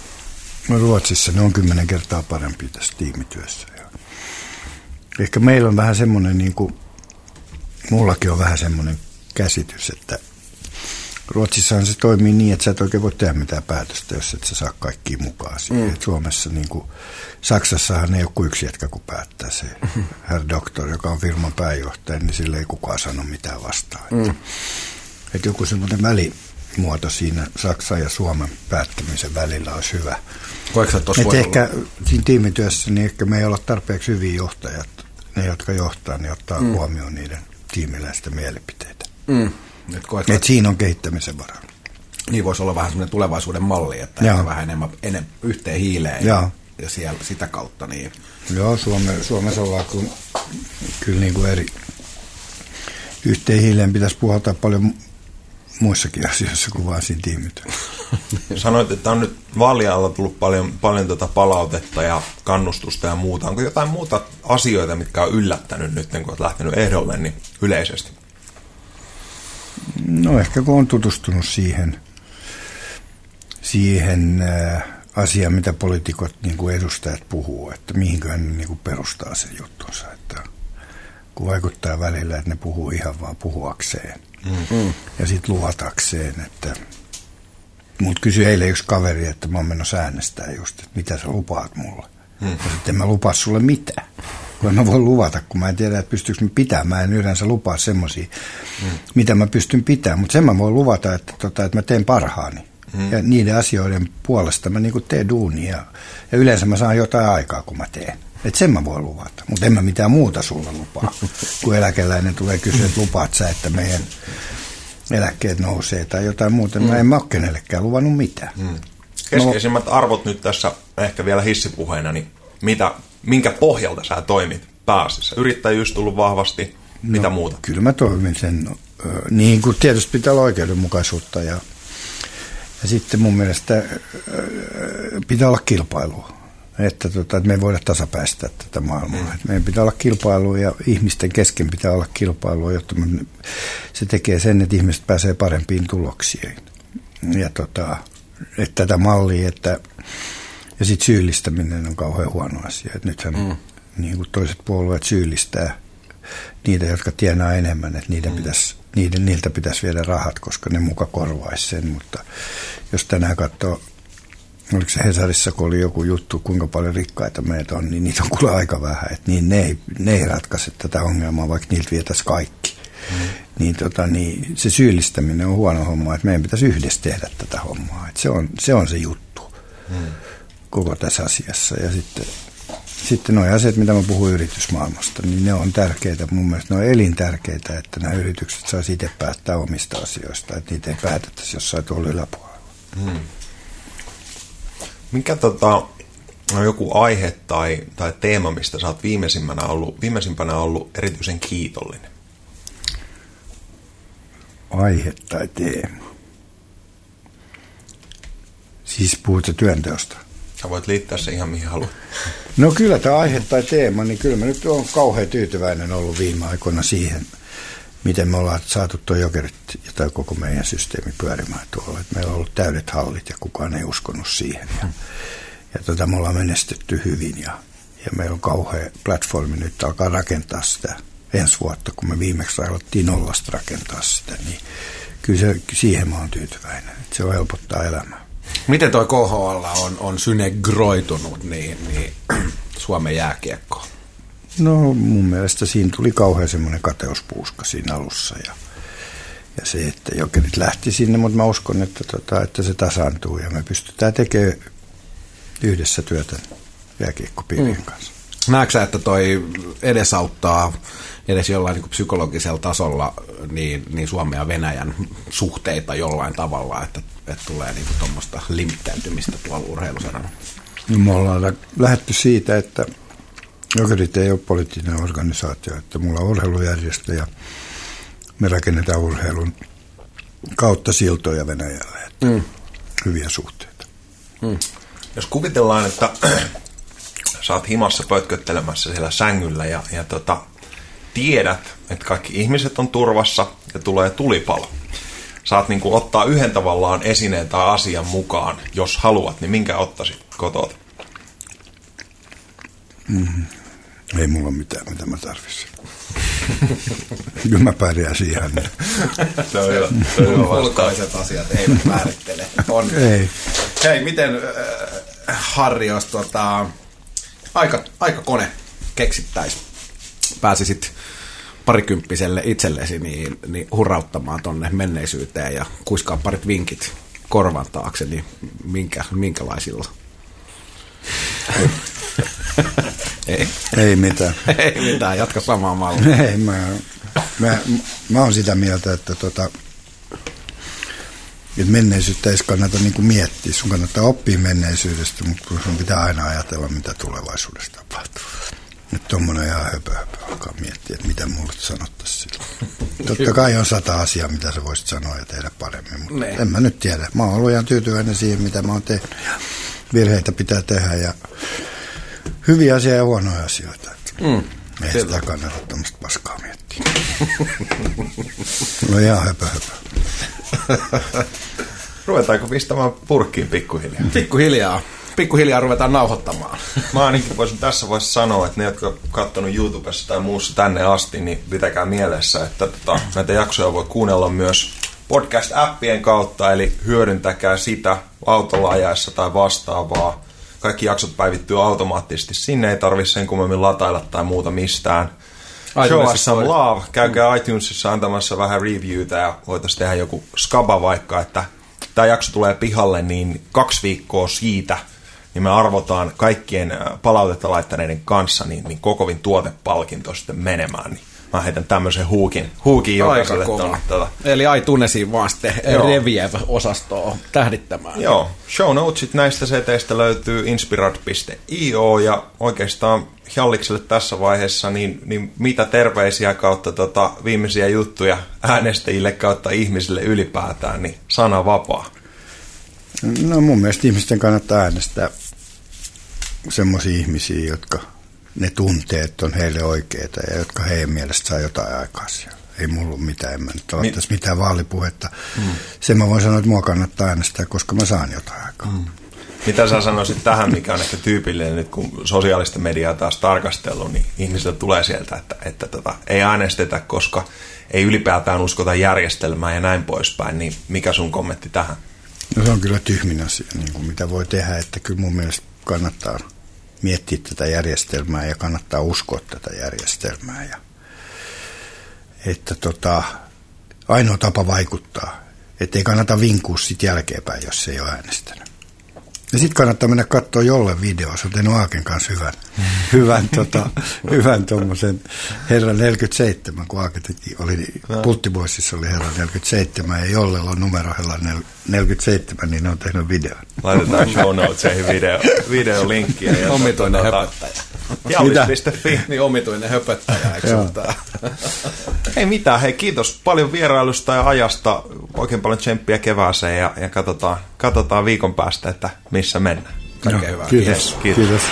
No Ruotsissa ne on kymmenen kertaa parempi tässä tiimityössä. Ja ehkä meillä on vähän semmoinen, niin kuin, mullakin on vähän semmoinen käsitys, että Ruotsissahan se toimii niin, että sä et oikein voi tehdä mitään päätöstä, jos et sä saa kaikki mukaan siihen. Mm. Suomessa, niin kuin, Saksassahan ei ole kuin yksi jätkä, kun päättää se herr doktor, joka on firman pääjohtaja, niin sille ei kukaan sano mitään vastaan. Mm. Että, että joku semmoinen väli, muoto siinä Saksan ja Suomen päättämisen välillä olisi hyvä. Et ehkä olla? siinä tiimityössä niin ehkä me ei olla tarpeeksi hyviä johtajat. Ne, jotka johtaa, niin ottaa mm. huomioon niiden tiimiläisten mielipiteitä. Mm. Koetko, Et siinä on kehittämisen varaa. Niin voisi olla vähän semmoinen tulevaisuuden malli, että Joo. vähän enemmän, enemmän yhteen hiileen Joo. ja siellä, sitä kautta. Niin. Joo, Suome, Suomessa ollaan kun, kyllä niin kuin eri yhteen hiileen pitäisi puhaltaa paljon muissakin asioissa kuin vain siinä tiimityössä. Sanoit, että on nyt vaalien tullut paljon, paljon tuota palautetta ja kannustusta ja muuta. Onko jotain muuta asioita, mitkä on yllättänyt nyt, kun olet lähtenyt ehdolle, niin yleisesti? No ehkä kun on tutustunut siihen, siihen äh, asiaan, mitä poliitikot niin kuin edustajat puhuu, että mihinköhän ne niin kuin perustaa sen juttunsa. Että kun vaikuttaa välillä, että ne puhuu ihan vaan puhuakseen mm. ja sitten luvatakseen, että Mut kysyi eilen yksi kaveri, että mä oon menossa äänestää just, että mitä sä lupaat mulle. Mm. Ja sitten en mä lupaa sulle mitään. Kun mä voin luvata, kun mä en tiedä, että pystyykö mä pitämään. Mä en yleensä lupaa semmoisia, mm. mitä mä pystyn pitämään. Mutta sen mä voin luvata, että, tota, että mä teen parhaani. Mm. Ja niiden asioiden puolesta mä niinku teen duunia. Ja yleensä mä saan jotain aikaa, kun mä teen. Että sen mä voin luvata. Mutta en mä mitään muuta sulle lupaa. kun eläkeläinen tulee kysyä, että lupaat sä, että meidän eläkkeet nousee tai jotain muuta. Mm. Mä en mä ole kenellekään luvannut mitään. Mm. Keskeisimmät no, arvot nyt tässä ehkä vielä hissipuheena, niin mitä, minkä pohjalta sä toimit pääasiassa? Yrittäjyys tullut vahvasti, no, mitä muuta? Kyllä mä toimin sen, niin kuin tietysti pitää olla oikeudenmukaisuutta ja, ja sitten mun mielestä pitää olla kilpailua että, tota, että me ei voida tasapäistää tätä maailmaa. Mm. Että meidän pitää olla kilpailua ja ihmisten kesken pitää olla kilpailua, jotta me, se tekee sen, että ihmiset pääsee parempiin tuloksiin. Ja tota, että tätä mallia, että ja sitten syyllistäminen on kauhean huono asia. Että nythän mm. niin kuin toiset puolueet syyllistää niitä, jotka tienaa enemmän, että niiden mm. pitäisi, niiden, niiltä pitäisi viedä rahat, koska ne muka korvaisi sen. Mutta jos tänään katsoo oliko se Hesarissa, kun oli joku juttu, kuinka paljon rikkaita meitä on, niin niitä on kuule aika vähän. Että niin ne, ei, ne ei ratkaise tätä ongelmaa, vaikka niiltä vietäisiin kaikki. Mm. Niin, tota, niin se syyllistäminen on huono homma, että meidän pitäisi yhdessä tehdä tätä hommaa. Että se, on, se on se juttu mm. Koko tässä asiassa. Ja sitten, sitten nuo asiat, mitä mä puhun yritysmaailmasta, niin ne on tärkeitä. Mun mielestä ne on elintärkeitä, että nämä yritykset saisi itse päättää omista asioista, että niitä ei päätettäisi jossain tuolla yläpuolella. Mm. Mikä tota, on joku aihe tai, tai teema, mistä sä oot viimeisimpänä ollut, viimeisimpänä ollut erityisen kiitollinen? Aihe tai teema? Siis puhutte työnteosta? Sä voit liittää se ihan mihin haluat. No kyllä tämä aihe tai teema, niin kyllä mä nyt olen kauhean tyytyväinen ollut viime aikoina siihen, miten me ollaan saatu tuo jokerit ja tämä koko meidän systeemi pyörimään tuolla. Et meillä on ollut täydet hallit ja kukaan ei uskonut siihen. Ja, ja tota, me ollaan menestetty hyvin ja, ja meillä on kauhea platformi nyt alkaa rakentaa sitä ensi vuotta, kun me viimeksi aloittiin nollasta rakentaa sitä, niin kyllä se, siihen mä oon tyytyväinen, että se helpottaa elämää. Miten toi KHL on, on synegroitunut niin, niin Suomen jääkiekkoon? No mun mielestä siinä tuli kauhean semmoinen kateuspuuska siinä alussa ja, ja se, että jokerit lähti sinne, mutta mä uskon, että, tota, että se tasaantuu ja me pystytään tekemään yhdessä työtä jääkiekkopiirien mm. kanssa. Näetkö että toi edesauttaa edes jollain niin psykologisella tasolla niin, niin Suomen ja Venäjän suhteita jollain tavalla, että, että tulee niin tuommoista limittäytymistä tuolla urheilusaralla? No me ollaan lähetty siitä, että Jokerit ei ole poliittinen organisaatio, että mulla on urheilujärjestö ja me rakennetaan urheilun kautta siltoja Venäjälle. Että mm. Hyviä suhteita. Mm. Jos kuvitellaan, että sä oot himassa pötköttelemässä siellä sängyllä ja, ja tota, tiedät, että kaikki ihmiset on turvassa ja tulee tulipalo. Saat niin ottaa yhden tavallaan esineen tai asian mukaan, jos haluat, niin minkä ottaisit kotoa? Mm. Ei mulla ole mitään, mitä mä tarvitsin. Kyllä mä pärjäsin ihan. Se on hyvä. Se on Ulkoiset asiat eivät määrittele. On. Ei. Hei, miten äh, Harri, jos tota, aika, aika kone keksittäisi, pääsisit parikymppiselle itsellesi niin, niin hurrauttamaan tonne menneisyyteen ja kuiskaa parit vinkit korvan taakse, niin minkä, minkälaisilla? Ei. Ei mitään. Ei mitään, jatka samaa mallia. Ei, mä, mä, mä oon sitä mieltä, että tota, että menneisyyttä ei kannata niin kuin miettiä. Sun kannattaa oppia menneisyydestä, mutta sun pitää aina ajatella, mitä tulevaisuudessa tapahtuu. Nyt tuommoinen ihan höpö, höpö alkaa miettiä, että mitä mulle sanottaisiin Totta kai on sata asiaa, mitä sä voisit sanoa ja tehdä paremmin, mutta ne. en mä nyt tiedä. Mä oon ollut ihan tyytyväinen siihen, mitä mä oon tehnyt. Virheitä pitää tehdä ja hyviä asioita ja huonoja asioita. Mm. Ei Kyllä. sitä kannata tämmöistä paskaa miettiä. no ihan höpö, höpö. Ruvetaanko pistämään purkkiin pikkuhiljaa? Pikkuhiljaa. Pikkuhiljaa ruvetaan nauhoittamaan. Mä ainakin voisin tässä vaiheessa sanoa, että ne, jotka ovat katsonut YouTubessa tai muussa tänne asti, niin pitäkää mielessä, että tota, näitä jaksoja voi kuunnella myös podcast-appien kautta, eli hyödyntäkää sitä autolla ajaessa tai vastaavaa. Kaikki jaksot päivittyy automaattisesti. Sinne ei tarvitse sen kummemmin latailla tai muuta mistään. Show us some love. Käykää mm. iTunesissa antamassa vähän reviewtä ja voitaisiin tehdä joku skaba vaikka, että tämä jakso tulee pihalle, niin kaksi viikkoa siitä, niin me arvotaan kaikkien äh, palautetta laittaneiden kanssa niin, niin kokovin tuotepalkinto sitten menemään. Niin mä heitän tämmöisen huukin, huukin jokaiselle. Tuonne, tuota. Eli ai tunnesiin vaan sitten Reviev-osastoa tähdittämään. Joo, show notesit näistä seteistä löytyy inspirat.io ja oikeastaan Jallikselle tässä vaiheessa, niin, niin mitä terveisiä kautta tota, viimeisiä juttuja äänestäjille kautta ihmisille ylipäätään, niin sana vapaa. No mun mielestä ihmisten kannattaa äänestää semmoisia ihmisiä, jotka ne tunteet on heille oikeita ja jotka heidän mielestä saa jotain aikaa siellä. Ei mulla ole mitään, en mä nyt ole tässä mitään vaalipuhetta. Mm. Sen mä voin sanoa, että mua kannattaa äänestää, koska mä saan jotain aikaa. Mm. Mitä sä sanoisit tähän, mikä on ehkä tyypillinen nyt, kun sosiaalista mediaa taas tarkastellut, niin ihmisiltä tulee sieltä, että, että tota, ei äänestetä, koska ei ylipäätään uskota järjestelmää ja näin poispäin, niin mikä sun kommentti tähän? No se on kyllä tyhmin asia, niin kuin mitä voi tehdä, että kyllä mun mielestä kannattaa miettiä tätä järjestelmää ja kannattaa uskoa tätä järjestelmää. Ja, että tota, ainoa tapa vaikuttaa, ettei kannata vinkua sitten jälkeenpäin, jos ei ole äänestänyt. Ja sitten kannattaa mennä katsoa jolle video. Se on tehnyt Aaken kanssa hyvän, hyvän, tota, hyvän tuommoisen Herra 47, kun Aake teki, oli Pulttiboississa oli Herra 47 ja Jollella on numero Herra 47, niin ne on tehnyt video. Laitetaan show notesihin video, videolinkkiä. Ja Omituinen tota, höpöttäjä. Jallis.fi. niin omituinen höpöttäjä, eikö Ei mitään, hei kiitos paljon vierailusta ja ajasta. Oikein paljon tsemppiä kevääseen ja, ja katsotaan, katsotaan viikon päästä, että missä mennään. Kaikkea hyvää. Kiitos. kiitos. kiitos.